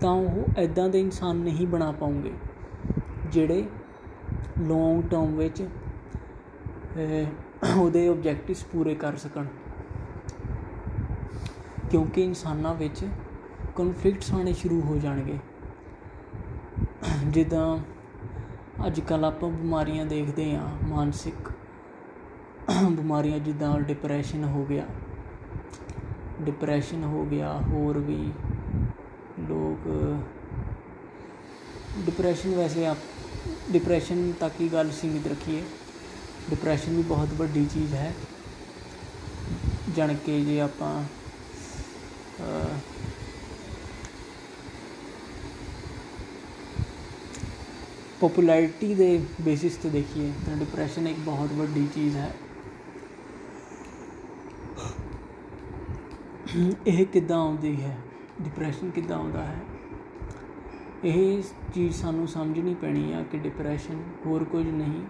ਤਾਂ ਉਹ ਐਦਾਂ ਦੇ ਇਨਸਾਨ ਨਹੀਂ ਬਣਾ ਪਾਉਂਗੇ, ਜਿਹੜੇ ਲੌਂਗ ਟਰਮ ਵਿੱਚ ਉਹਦੇ ਆਬਜੈਕਟਿਵਸ ਪੂਰੇ ਕਰ ਸਕਣ। ਕਿਉਂਕਿ ਇਨਸਾਨਾਂ ਵਿੱਚ ਕਨਫਲਿਕਟਸ ਆਣੇ ਸ਼ੁਰੂ ਹੋ ਜਾਣਗੇ। ਜਿੱਦਾਂ ਅੱਜ ਕੱਲ ਆਪਾਂ ਬਿਮਾਰੀਆਂ ਦੇਖਦੇ ਆ ਮਾਨਸਿਕ ਬਿਮਾਰੀਆਂ ਜਿੱਦਾਂ ਡਿਪਰੈਸ਼ਨ ਹੋ ਗਿਆ। ਡਿਪਰੈਸ਼ਨ ਹੋ ਗਿਆ, ਹੋਰ ਵੀ ਲੋਕ ਡਿਪਰੈਸ਼ਨ ਵੈਸੇ ਆ ਡਿਪਰੈਸ਼ਨ ਤੱਕ ਹੀ ਗੱਲ ਸੀਮਿਤ ਰੱਖੀਏ। ਡਿਪਰੈਸ਼ਨ ਵੀ ਬਹੁਤ ਵੱਡੀ ਚੀਜ਼ ਹੈ। ਜਣ ਕੇ ਜੇ ਆਪਾਂ ਪਪੂਲੈਰਿਟੀ ਦੇ ਬੇਸਿਸ ਤੇ ਦੇਖੀਏ ਤਾਂ ਡਿਪਰੈਸ਼ਨ ਇੱਕ ਬਹੁਤ ਵੱਡੀ ਚੀਜ਼ ਹੈ। ਇਹ ਕਿੱਦਾਂ ਆਉਂਦੀ ਹੈ? ਡਿਪਰੈਸ਼ਨ ਕਿੱਦਾਂ ਆਉਂਦਾ ਹੈ? ਇਹ ਚੀਜ਼ ਸਾਨੂੰ ਸਮਝਣੀ ਪੈਣੀ ਆ ਕਿ ਡਿਪਰੈਸ਼ਨ ਹੋਰ ਕੁਝ ਨਹੀਂ,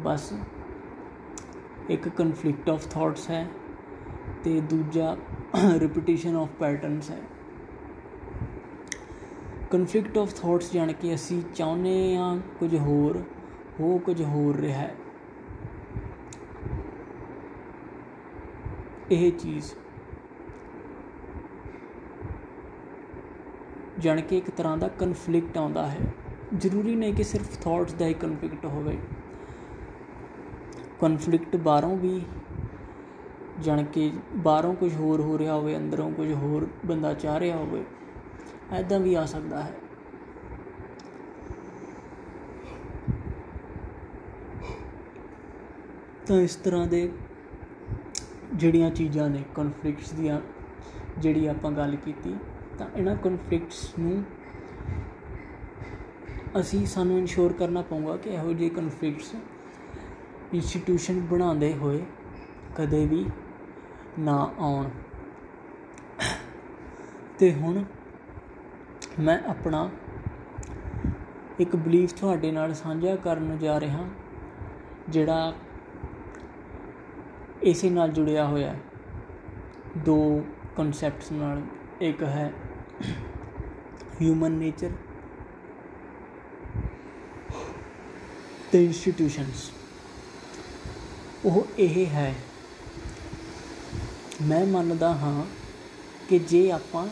ਬਸ ਇੱਕ ਕਨਫਲਿਕਟ ਆਫ ਥਾਟਸ ਹੈ ਤੇ ਦੂਜਾ ਰਿਪੀਟੀਸ਼ਨ ਆਫ ਪੈਟਰਨਸ ਹੈ। ਕਨਫਲਿਕਟ ਆਫ ਥਾਟਸ ਜਾਣ ਕੇ ਅਸੀਂ ਚਾਹੁੰਦੇ ਆ ਕੁਝ ਹੋਰ, ਹੋ ਕੁਝ ਹੋਰ ਰਿਹਾ ਹੈ। ਇਹ ਚੀਜ਼ ਜਾਣ ਕੇ ਇੱਕ ਤਰ੍ਹਾਂ ਦਾ ਕਨਫਲਿਕਟ ਆਉਂਦਾ ਹੈ। ਜ਼ਰੂਰੀ ਨਹੀਂ ਕਿ ਸਿਰਫ ਥਾਟਸ ਦਾ ਹੀ ਕਨਫਲਿਕਟ ਹੋਵੇ। ਕਨਫਲਿਕਟ ਬਾਹਰੋਂ ਵੀ ਜਾਣ ਕੇ ਬਾਹਰੋਂ ਕੁਝ ਹੋਰ ਹੋ ਰਿਹਾ ਹੋਵੇ, ਅੰਦਰੋਂ ਕੁਝ ਹੋਰ ਬੰਦਾ ਚਾਹ ਰਿਹਾ ਹੋਵੇ ਐਦਾਂ ਵੀ ਆ ਸਕਦਾ ਹੈ। ਤਾਂ ਇਸ ਤਰ੍ਹਾਂ ਦੇ ਜਿਹੜੀਆਂ ਚੀਜ਼ਾਂ ਨੇ ਕਨਫਲਿਕਟਸ ਦੀਆਂ, ਜਿਹੜੀ ਆਪਾਂ ਗੱਲ ਕੀਤੀ ਤਾਂ ਇਹਨਾਂ ਕਨਫਲਿਕਟਸ ਨੂੰ ਅਸੀਂ ਸਾਨੂੰ ਇਨਸ਼ੋਰ ਕਰਨਾ ਪਊਗਾ ਕਿ ਇਹੋ ਜਿਹੇ ਕਨਫਲਿਕਟਸ ਇੰਸਟੀਟਿਊਸ਼ਨ ਬਣਾਉਂਦੇ ਹੋਏ ਕਦੇ ਵੀ ਨਾ ਆਉਣ। ਤੇ ਹੁਣ ਮੈਂ ਆਪਣਾ ਇੱਕ ਬਲੀਫ ਤੁਹਾਡੇ ਨਾਲ ਸਾਂਝਾ ਕਰਨ ਜਾ ਰਿਹਾ, ਜਿਹੜਾ ਇਸੇ ਨਾਲ ਜੁੜਿਆ ਹੋਇਆ ਦੋ ਕਨਸੈਪਟਸ ਨਾਲ। ਇੱਕ ਹੈ ਹਿਊਮਨ ਨੇਚਰ ਤੇ ਇੰਸਟੀਟਿਊਸ਼ਨਸ ਉਹ ਇਹ ਹੈ। ਮੈਂ ਮੰਨਦਾ ਹਾਂ ਕਿ ਜੇ ਆਪਾਂ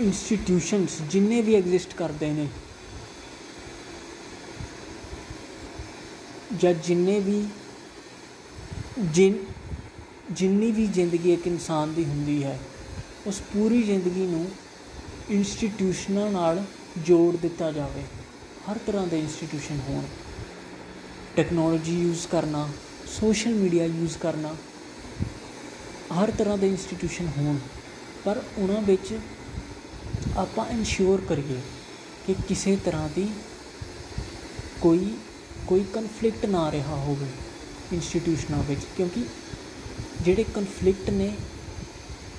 ਇੰਸਟੀਟਿਊਸ਼ਨਸ ਜਿੰਨੇ ਵੀ ਐਗਜ਼ਿਸਟ ਕਰਦੇ ਨੇ ਜਾਂ ਜਿੰਨੇ ਵੀ ਜਿਨ ਜਿੰਨੀ ਵੀ ਜ਼ਿੰਦਗੀ ਇੱਕ ਇਨਸਾਨ ਦੀ ਹੁੰਦੀ ਹੈ, ਉਸ ਪੂਰੀ ਜ਼ਿੰਦਗੀ ਨੂੰ ਇੰਸਟੀਟਿਊਸ਼ਨਾਂ ਨਾਲ ਜੋੜ ਦਿੱਤਾ ਜਾਵੇ। ਹਰ ਤਰ੍ਹਾਂ ਦੇ ਇੰਸਟੀਟਿਊਸ਼ਨ ਹੋਣ। ਟੈਕਨੋਲੋਜੀ ਯੂਜ਼ ਕਰਨਾ ਸੋਸ਼ਲ ਮੀਡੀਆ ਯੂਜ਼ ਕਰਨਾ, ਹਰ ਤਰ੍ਹਾਂ ਦੇ ਇੰਸਟੀਟਿਊਸ਼ਨ ਹੋਣ। ਪਰ ਉਹਨਾਂ ਵਿੱਚ ਆਪਾਂ ਇਨਸ਼ੋਰ ਕਰੀਏ ਕਿ ਕਿਸੇ ਤਰ੍ਹਾਂ ਦੀ ਕੋਈ ਕੋਈ ਕਨਫਲਿਕਟ ਨਾ ਰਿਹਾ ਹੋਵੇ ਇੰਸਟੀਟਿਊਸ਼ਨਾਂ ਵਿੱਚ, ਕਿਉਂਕਿ ਜਿਹੜੇ ਕਨਫਲਿਕਟ ਨੇ,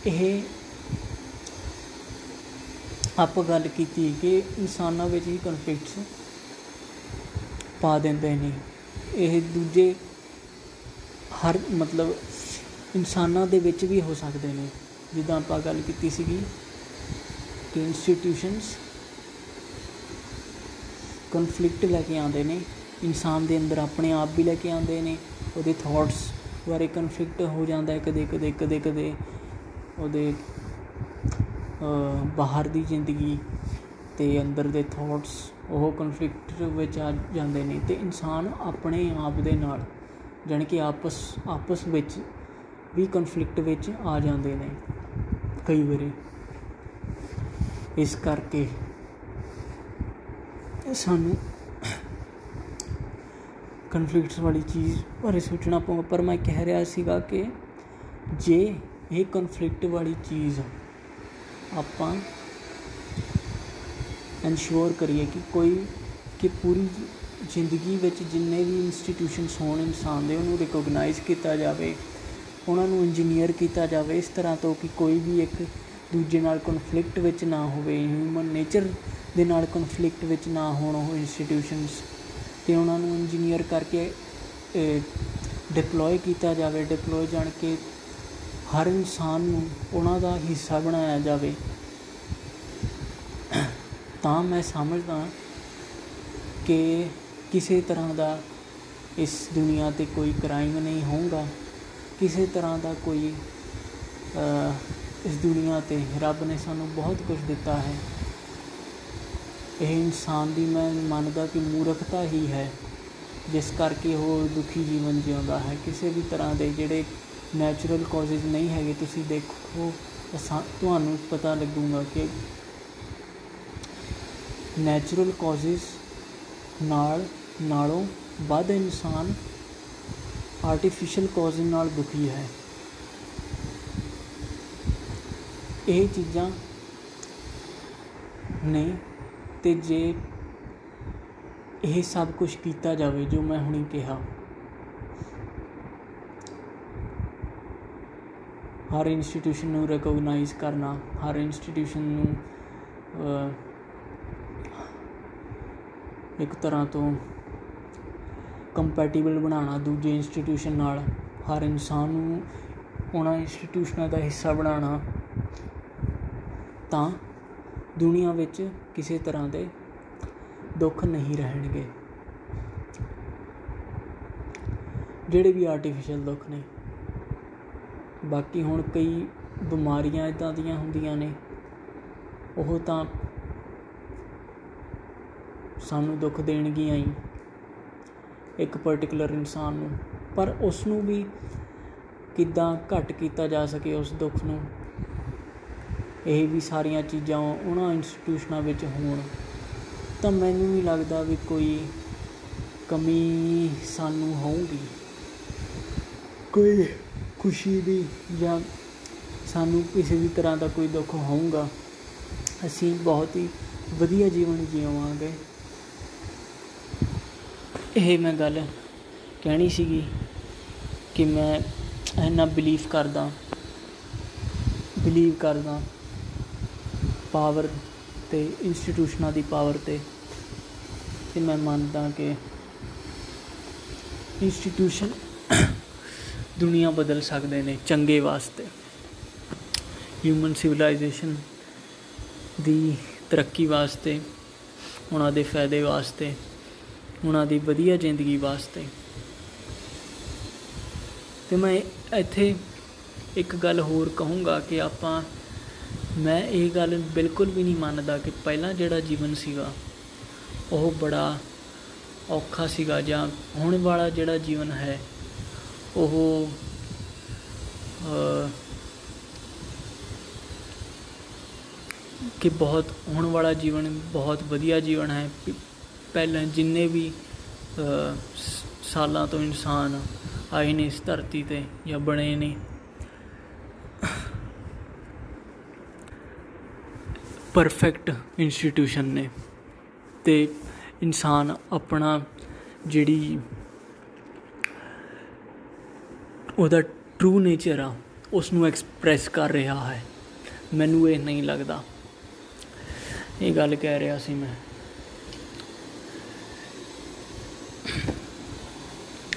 ਇਹ ਆਪਾਂ ਗੱਲ ਕੀਤੀ ਕਿ ਇਨਸਾਨਾਂ ਵਿੱਚ ਹੀ ਕਨਫਲਿਕਟਸ ਪਾ ਦਿੰਦੇ ਨੇ। ਇਹ ਦੂਜੇ ਹਰ ਮਤਲਬ ਇਨਸਾਨਾਂ ਦੇ ਵਿੱਚ ਵੀ ਹੋ ਸਕਦੇ ਨੇ। ਜਿੱਦਾਂ ਆਪਾਂ ਗੱਲ ਕੀਤੀ ਸੀਗੀ ਕਿ ਇੰਸਟੀਟਿਊਸ਼ਨਸ ਕਨਫਲਿਕਟ ਲੈ ਕੇ ਆਉਂਦੇ ਨੇ। ਇਨਸਾਨ ਦੇ ਅੰਦਰ ਆਪਣੇ ਆਪ ਵੀ ਲੈ ਕੇ ਆਉਂਦੇ ਨੇ, ਉਹਦੇ ਥਾਟਸ ਬਾਰੇ ਕਨਫਲਿਕਟ ਹੋ ਜਾਂਦਾ ਹੈ ਕਦੇ ਕਦੇ ਕਦੇ ਕਦੇ ਉਹਦੇ ਬਾਹਰ ਦੀ ਜ਼ਿੰਦਗੀ ਤੇ ਅੰਦਰ ਦੇ ਥਾਟਸ ਉਹ ਕਨਫਲਿਕਟ ਵਿੱਚ ਆ ਜਾਂਦੇ ਨੇ ਤੇ ਇਨਸਾਨ ਆਪਣੇ ਆਪ ਦੇ ਨਾਲ ਜਾਨ ਕਿ ਆਪਸ ਆਪਸ ਵਿੱਚ ਵੀ ਕਨਫਲਿਕਟ ਵਿੱਚ ਆ ਜਾਂਦੇ ਨੇ ਕਈ ਵਾਰੀ। ਇਸ ਕਰਕੇ ਸਾਨੂੰ ਕਨਫਲਿਕਟਸ ਵਾਲੀ ਚੀਜ਼ ਬਾਰੇ ਸੋਚਣਾ ਪਊਗਾ, ਪਰ ਮੈਂ ਕਹਿ ਰਿਹਾ ਸੀਗਾ ਕਿ ਜੇ ਇਹ ਕਨਫਲਿਕਟ ਵਾਲੀ ਚੀਜ਼ ਆਪਾਂ ਇਨਸ਼ੋਰ ਕਰੀਏ ਕਿ ਕੋਈ, ਕਿ ਪੂਰੀ ਜ਼ਿੰਦਗੀ ਵਿੱਚ ਜਿੰਨੇ ਵੀ ਇੰਸਟੀਟਿਊਸ਼ਨਸ ਹੋਣ, ਇਨਸਾਨ ਦੇ ਉਹਨੂੰ ਰਿਕੋਗਨਾਈਜ਼ ਕੀਤਾ ਜਾਵੇ, ਉਹਨਾਂ ਨੂੰ ਇੰਜੀਨੀਅਰ ਕੀਤਾ ਜਾਵੇ, ਇਸ ਤਰ੍ਹਾਂ ਤੋਂ ਕਿ ਕੋਈ ਵੀ ਇੱਕ ਦੂਜੇ ਨਾਲ ਕਨਫਲਿਕਟ ਵਿੱਚ ਨਾ ਹੋਵੇ ਹਿਊਮਨ ਨੇਚਰ ਦੇ ਨਾਲ ਕਨਫਲਿਕਟ ਵਿੱਚ ਨਾ ਹੋਣ ਉਹ ਇੰਸਟੀਟਿਊਸ਼ਨਸ ਤੇ ਉਹਨਾਂ ਨੂੰ ਇੰਜੀਨੀਅਰ ਕਰਕੇ ਡਿਪਲੋਏ ਕੀਤਾ ਜਾਵੇ ਡਿਪਲੋਏ ਜਾਣ ਕੇ ਹਰ ਇਨਸਾਨ ਨੂੰ ਉਹਨਾਂ ਦਾ ਹਿੱਸਾ ਬਣਾਇਆ ਜਾਵੇ। ਤਾਂ ਮੈਂ ਸਮਝਦਾ ਕਿ ਕਿਸੇ ਤਰ੍ਹਾਂ ਦਾ ਇਸ ਦੁਨੀਆ ਤੇ ਕੋਈ ਕ੍ਰਾਈਮ ਨਹੀਂ ਹੋਊਗਾ। ਕਿਸੇ ਤਰ੍ਹਾਂ ਦਾ ਕੋਈ ਇਸ ਦੁਨੀਆ ਤੇ ਰੱਬ ਨੇ ਸਾਨੂੰ ਬਹੁਤ ਕੁਝ ਦਿੱਤਾ ਹੈ। ਇਹ ਇਨਸਾਨ ਦੀ ਮੈਂ ਮੰਨਦਾ ਕਿ ਮੂਰਖਤਾ ਹੀ ਹੈ, ਜਿਸ ਕਰਕੇ ਉਹ ਦੁਖੀ ਜੀਵਨ ਜਿਉਂਦਾ ਹੈ। ਕਿਸੇ ਵੀ ਤਰ੍ਹਾਂ ਦੇ ਜਿਹੜੇ ਨੈਚੁਰਲ ਕਾਜ਼ਸ ਨਹੀਂ ਹੈਗੇ, ਤੁਸੀਂ ਦੇਖੋ ਤੁਹਾਨੂੰ ਪਤਾ ਲੱਗੂਗਾ ਕਿ ਨੈਚੁਰਲ ਕਾਜ਼ਸ ਨਾਲ, ਨਾਲੋਂ ਵੱਧ ਇਨਸਾਨ ਆਰਟੀਫੀਸ਼ੀਅਲ ਕਾਜ਼ ਨਾਲ ਦੁਖੀ ਹੈ। ਇਹ ਚੀਜ਼ਾਂ ਨੇ ਤੇ ਜੇ ਇਹ ਸਭ ਕੁਝ ਕੀਤਾ ਜਾਵੇ ਜੋ ਮੈਂ ਹੁਣੀ ਕਿਹਾ, ਹਰ ਇੰਸਟੀਟਿਊਸ਼ਨ ਨੂੰ ਰੈਕੋਗਨਾਈਜ਼ ਕਰਨਾ, ਹਰ ਇੰਸਟੀਟਿਊਸ਼ਨ ਨੂੰ ਇੱਕ ਤਰ੍ਹਾਂ ਤੋਂ ਕੰਪੈਟੀਬਲ ਬਣਾਉਣਾ, ਦੂਜੇ ਇੰਸਟੀਟਿਊਸ਼ਨ ਨਾਲ, ਹਰ ਇਨਸਾਨ ਨੂੰ ਉਹਨਾਂ ਇੰਸਟੀਟਿਊਸ਼ਨਾਂ ਦਾ ਹਿੱਸਾ ਬਣਾਉਣਾ, ਤਾਂ ਦੁਨੀਆ ਵਿੱਚ ਕਿਸੇ ਤਰ੍ਹਾਂ ਦੇ ਦੁੱਖ ਨਹੀਂ ਰਹਿਣਗੇ। ਜਿਹੜੇ ਵੀ ਆਰਟੀਫੀਸ਼ੀਅਲ ਦੁੱਖ ਨੇ, ਬਾਕੀ ਹੁਣ ਕਈ ਬਿਮਾਰੀਆਂ ਇਦਾਂ ਦੀਆਂ ਹੁੰਦੀਆਂ ਨੇ, ਉਹ ਤਾਂ ਸਾਨੂੰ ਦੁੱਖ ਦੇਣਗੀਆਂ ਹੀ, ਇੱਕ ਪਾਰਟਿਕੂਲਰ ਇਨਸਾਨ ਨੂੰ, ਪਰ ਉਸ ਨੂੰ ਵੀ ਕਿੱਦਾਂ ਘਟ ਕੀਤਾ ਜਾ ਸਕੇ ਉਸ ਦੁੱਖ ਨੂੰ ਇਹ ਵੀ ਸਾਰੀਆਂ ਚੀਜ਼ਾਂ ਉਹਨਾਂ ਇੰਸਟੀਟਿਊਸ਼ਨਾਂ ਵਿੱਚ ਹੋਣ, ਤਾਂ ਮੈਨੂੰ ਨਹੀਂ ਲੱਗਦਾ ਵੀ ਕੋਈ ਕਮੀ ਸਾਨੂੰ ਹੋਊਗੀ। ਕੋਈ ਖੁਸ਼ੀ ਦੀ ਜਾਂ ਸਾਨੂੰ ਕਿਸੇ ਵੀ ਤਰ੍ਹਾਂ ਦਾ ਕੋਈ ਦੁੱਖ ਹੋਊਗਾ, ਅਸੀਂ ਬਹੁਤ ਹੀ ਵਧੀਆ ਜੀਵਨ ਜੀਵਾਂਗੇ। ਇਹ ਮੈਂ ਗੱਲ ਕਹਿਣੀ ਸੀਗੀ ਕਿ ਮੈਂ ਇੰਨਾ ਬਿਲੀਵ ਕਰਦਾ ਬਿਲੀਵ ਕਰਦਾ ਪਾਵਰ ਤੇ ਇੰਸਟੀਟਿਊਸ਼ਨਾਂ ਦੀ ਪਾਵਰ ਤੇ। ਤੇ ਮੈਂ ਮੰਨਦਾ ਕਿ ਇੰਸਟੀਟਿਊਸ਼ਨ ਦੁਨੀਆ ਬਦਲ ਸਕਦੇ ਨੇ ਚੰਗੇ ਵਾਸਤੇ। ਹਿਊਮਨ ਸਿਵਲਾਈਜੇਸ਼ਨ ਦੀ ਤਰੱਕੀ ਵਾਸਤੇ, ਉਹਨਾਂ ਦੇ ਫਾਇਦੇ ਵਾਸਤੇ, ਉਹਨਾਂ ਦੀ ਵਧੀਆ ਜ਼ਿੰਦਗੀ ਵਾਸਤੇ। ਤੇ ਮੈਂ ਇੱਥੇ ਇੱਕ ਗੱਲ ਹੋਰ ਕਹੂੰਗਾ ਕਿ ਆਪਾਂ ਮੈਂ ਇਹ ਗੱਲ ਬਿਲਕੁਲ ਵੀ ਨਹੀਂ ਮੰਨਦਾ ਕਿ ਪਹਿਲਾਂ ਜਿਹੜਾ ਜੀਵਨ ਸੀਗਾ, ਉਹ ਬੜਾ ਔਖਾ ਸੀਗਾ ਜਾਂ ਹੁਣ ਵਾਲਾ ਜਿਹੜਾ ਜੀਵਨ ਹੈ, ਉਹ ਕਿ ਬਹੁਤ ਹੁਣ ਵਾਲਾ ਜੀਵਨ ਬਹੁਤ ਵਧੀਆ ਜੀਵਨ ਹੈ। ਪਹਿਲਾਂ ਜਿੰਨੇ ਵੀ ਸਾਲਾਂ ਤੋਂ ਇਨਸਾਨ ਆਏ ਨੇ ਇਸ ਧਰਤੀ ਤੇ ਜਾਂ ਬਣੇ ਨੇ ਪਰਫੈਕਟ ਇੰਸਟੀਟਿਊਸ਼ਨ ਨੇ। ਤੇ ਇਨਸਾਨ ਆਪਣਾ ਜਿਹੜੀ ਉਹਦਾ ਟਰੂ ਨੇਚਰ ਆ ਉਸ ਨੂੰ ਐਕਸਪ੍ਰੈਸ ਕਰ ਰਿਹਾ ਹੈ। ਮੈਨੂੰ ਇਹ ਨਹੀਂ ਲੱਗਦਾ। ਇਹ ਗੱਲ ਕਹਿ ਰਿਹਾ ਸੀ ਮੈਂ।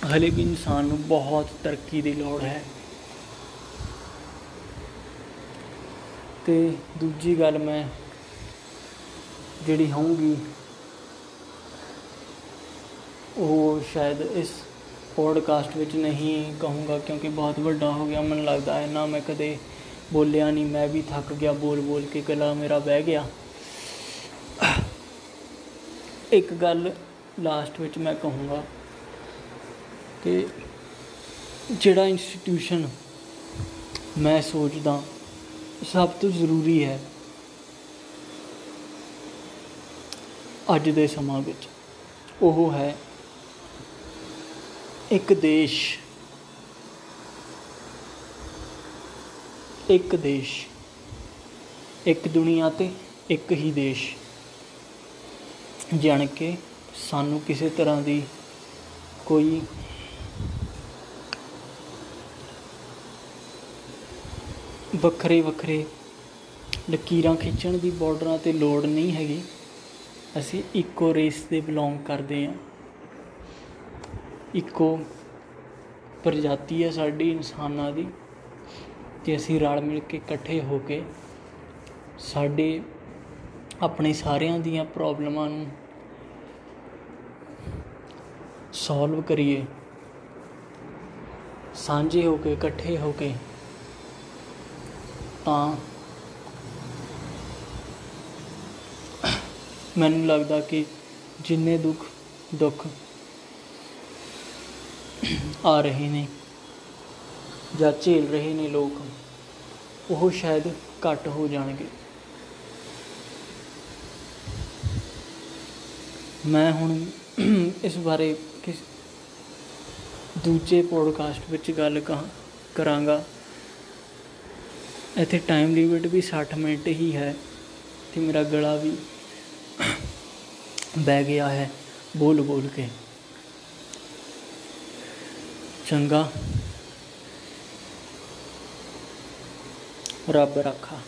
ਹਲੇ ਵੀ ਇਨਸਾਨ ਨੂੰ ਬਹੁਤ ਤਰੱਕੀ ਦੀ ਲੋੜ ਹੈ। ਤੇ ਦੂਜੀ ਗੱਲ ਮੈਂ ਜਿਹੜੀ ਹੋਊਗੀ, ਉਹ ਸ਼ਾਇਦ ਇਸ ਪੋਡਕਾਸਟ ਵਿੱਚ ਨਹੀਂ ਕਹੂੰਗਾ ਕਿਉਂਕਿ ਬਹੁਤ ਵੱਡਾ ਹੋ ਗਿਆ। ਮੈਨੂੰ ਲੱਗਦਾ ਹੈ ਨਾ ਮੈਂ ਕਦੇ ਬੋਲਿਆ ਨਹੀਂ। ਮੈਂ ਵੀ ਥੱਕ ਗਿਆ, ਬੋਲ ਬੋਲ ਕੇ ਗਲਾ ਮੇਰਾ ਬਹਿ ਗਿਆ। ਇੱਕ ਗੱਲ ਲਾਸਟ ਵਿੱਚ ਮੈਂ ਕਹੂੰਗਾ ਕਿ ਜਿਹੜਾ ਇੰਸਟੀਟਿਊਸ਼ਨ ਮੈਂ ਸੋਚਦਾ ਸਭ ਤੋਂ ਜ਼ਰੂਰੀ ਹੈ ਅੱਜ ਦੇ ਸਮਾਂ ਵਿੱਚ। ਉਹ ਹੈ ਇੱਕ ਦੇਸ਼। ਇੱਕ ਦੇਸ਼। ਇੱਕ ਦੁਨੀਆ ਤੇ ਇੱਕ ਹੀ ਦੇਸ਼। ਜਾਣ ਕੇ ਸਾਨੂੰ ਕਿਸੇ ਤਰ੍ਹਾਂ ਦੀ ਕੋਈ ਵੱਖਰੇ ਵੱਖਰੇ ਲਕੀਰਾਂ ਖਿੱਚਣ ਦੀ ਬਾਰਡਰਾਂ ਤੇ ਲੋੜ ਨਹੀਂ ਹੈਗੀ। ਅਸੀਂ ਇੱਕੋ ਰੇਸ ਦੇ ਬਿਲੋਂਗ ਕਰਦੇ ਹਾਂ। ਇੱਕੋ ਪ੍ਰਜਾਤੀ ਹੈ ਸਾਡੀ ਇਨਸਾਨਾਂ ਦੀ ਤੇ ਅਸੀਂ ਰਲ ਮਿਲ ਕੇ ਇਕੱਠੇ ਹੋ ਕੇ ਸਾਡੇ, ਆਪਣੇ ਸਾਰਿਆਂ ਦੀਆਂ ਪ੍ਰੋਬਲਮਾਂ ਨੂੰ ਸੋਲਵ ਕਰੀਏ। ਸਾਂਝੇ ਹੋ ਕੇ, ਇਕੱਠੇ ਹੋ ਕੇ ਤਾਂ ਮੈਨੂੰ ਲੱਗਦਾ ਕਿ ਜਿੰਨੇ ਦੁੱਖ ਦੁੱਖ ਆ ਰਹੇ ਨੇ ਜਾਂ ਝੇਲ ਰਹੇ ਨੇ ਲੋਕ, ਉਹ ਸ਼ਾਇਦ ਘੱਟ ਹੋ ਜਾਣਗੇ। ਮੈਂ ਹੁਣ ਇਸ ਬਾਰੇ ਕਿਸ ਦੂਜੇ ਪੋਡਕਾਸਟ ਵਿੱਚ ਗੱਲ ਕਰਾਂਗਾ। ਇੱਥੇ ਟਾਈਮ ਲਿਮਿਟ ਵੀ 60 ਮਿੰਟ ਹੀ ਹੈ ਤੇ ਮੇਰਾ ਗਲਾ ਵੀ ਬਹਿ ਗਿਆ ਹੈ ਬੋਲ ਬੋਲ ਕੇ ਚੰਗਾ ਰੱਬ ਰੱਖਾ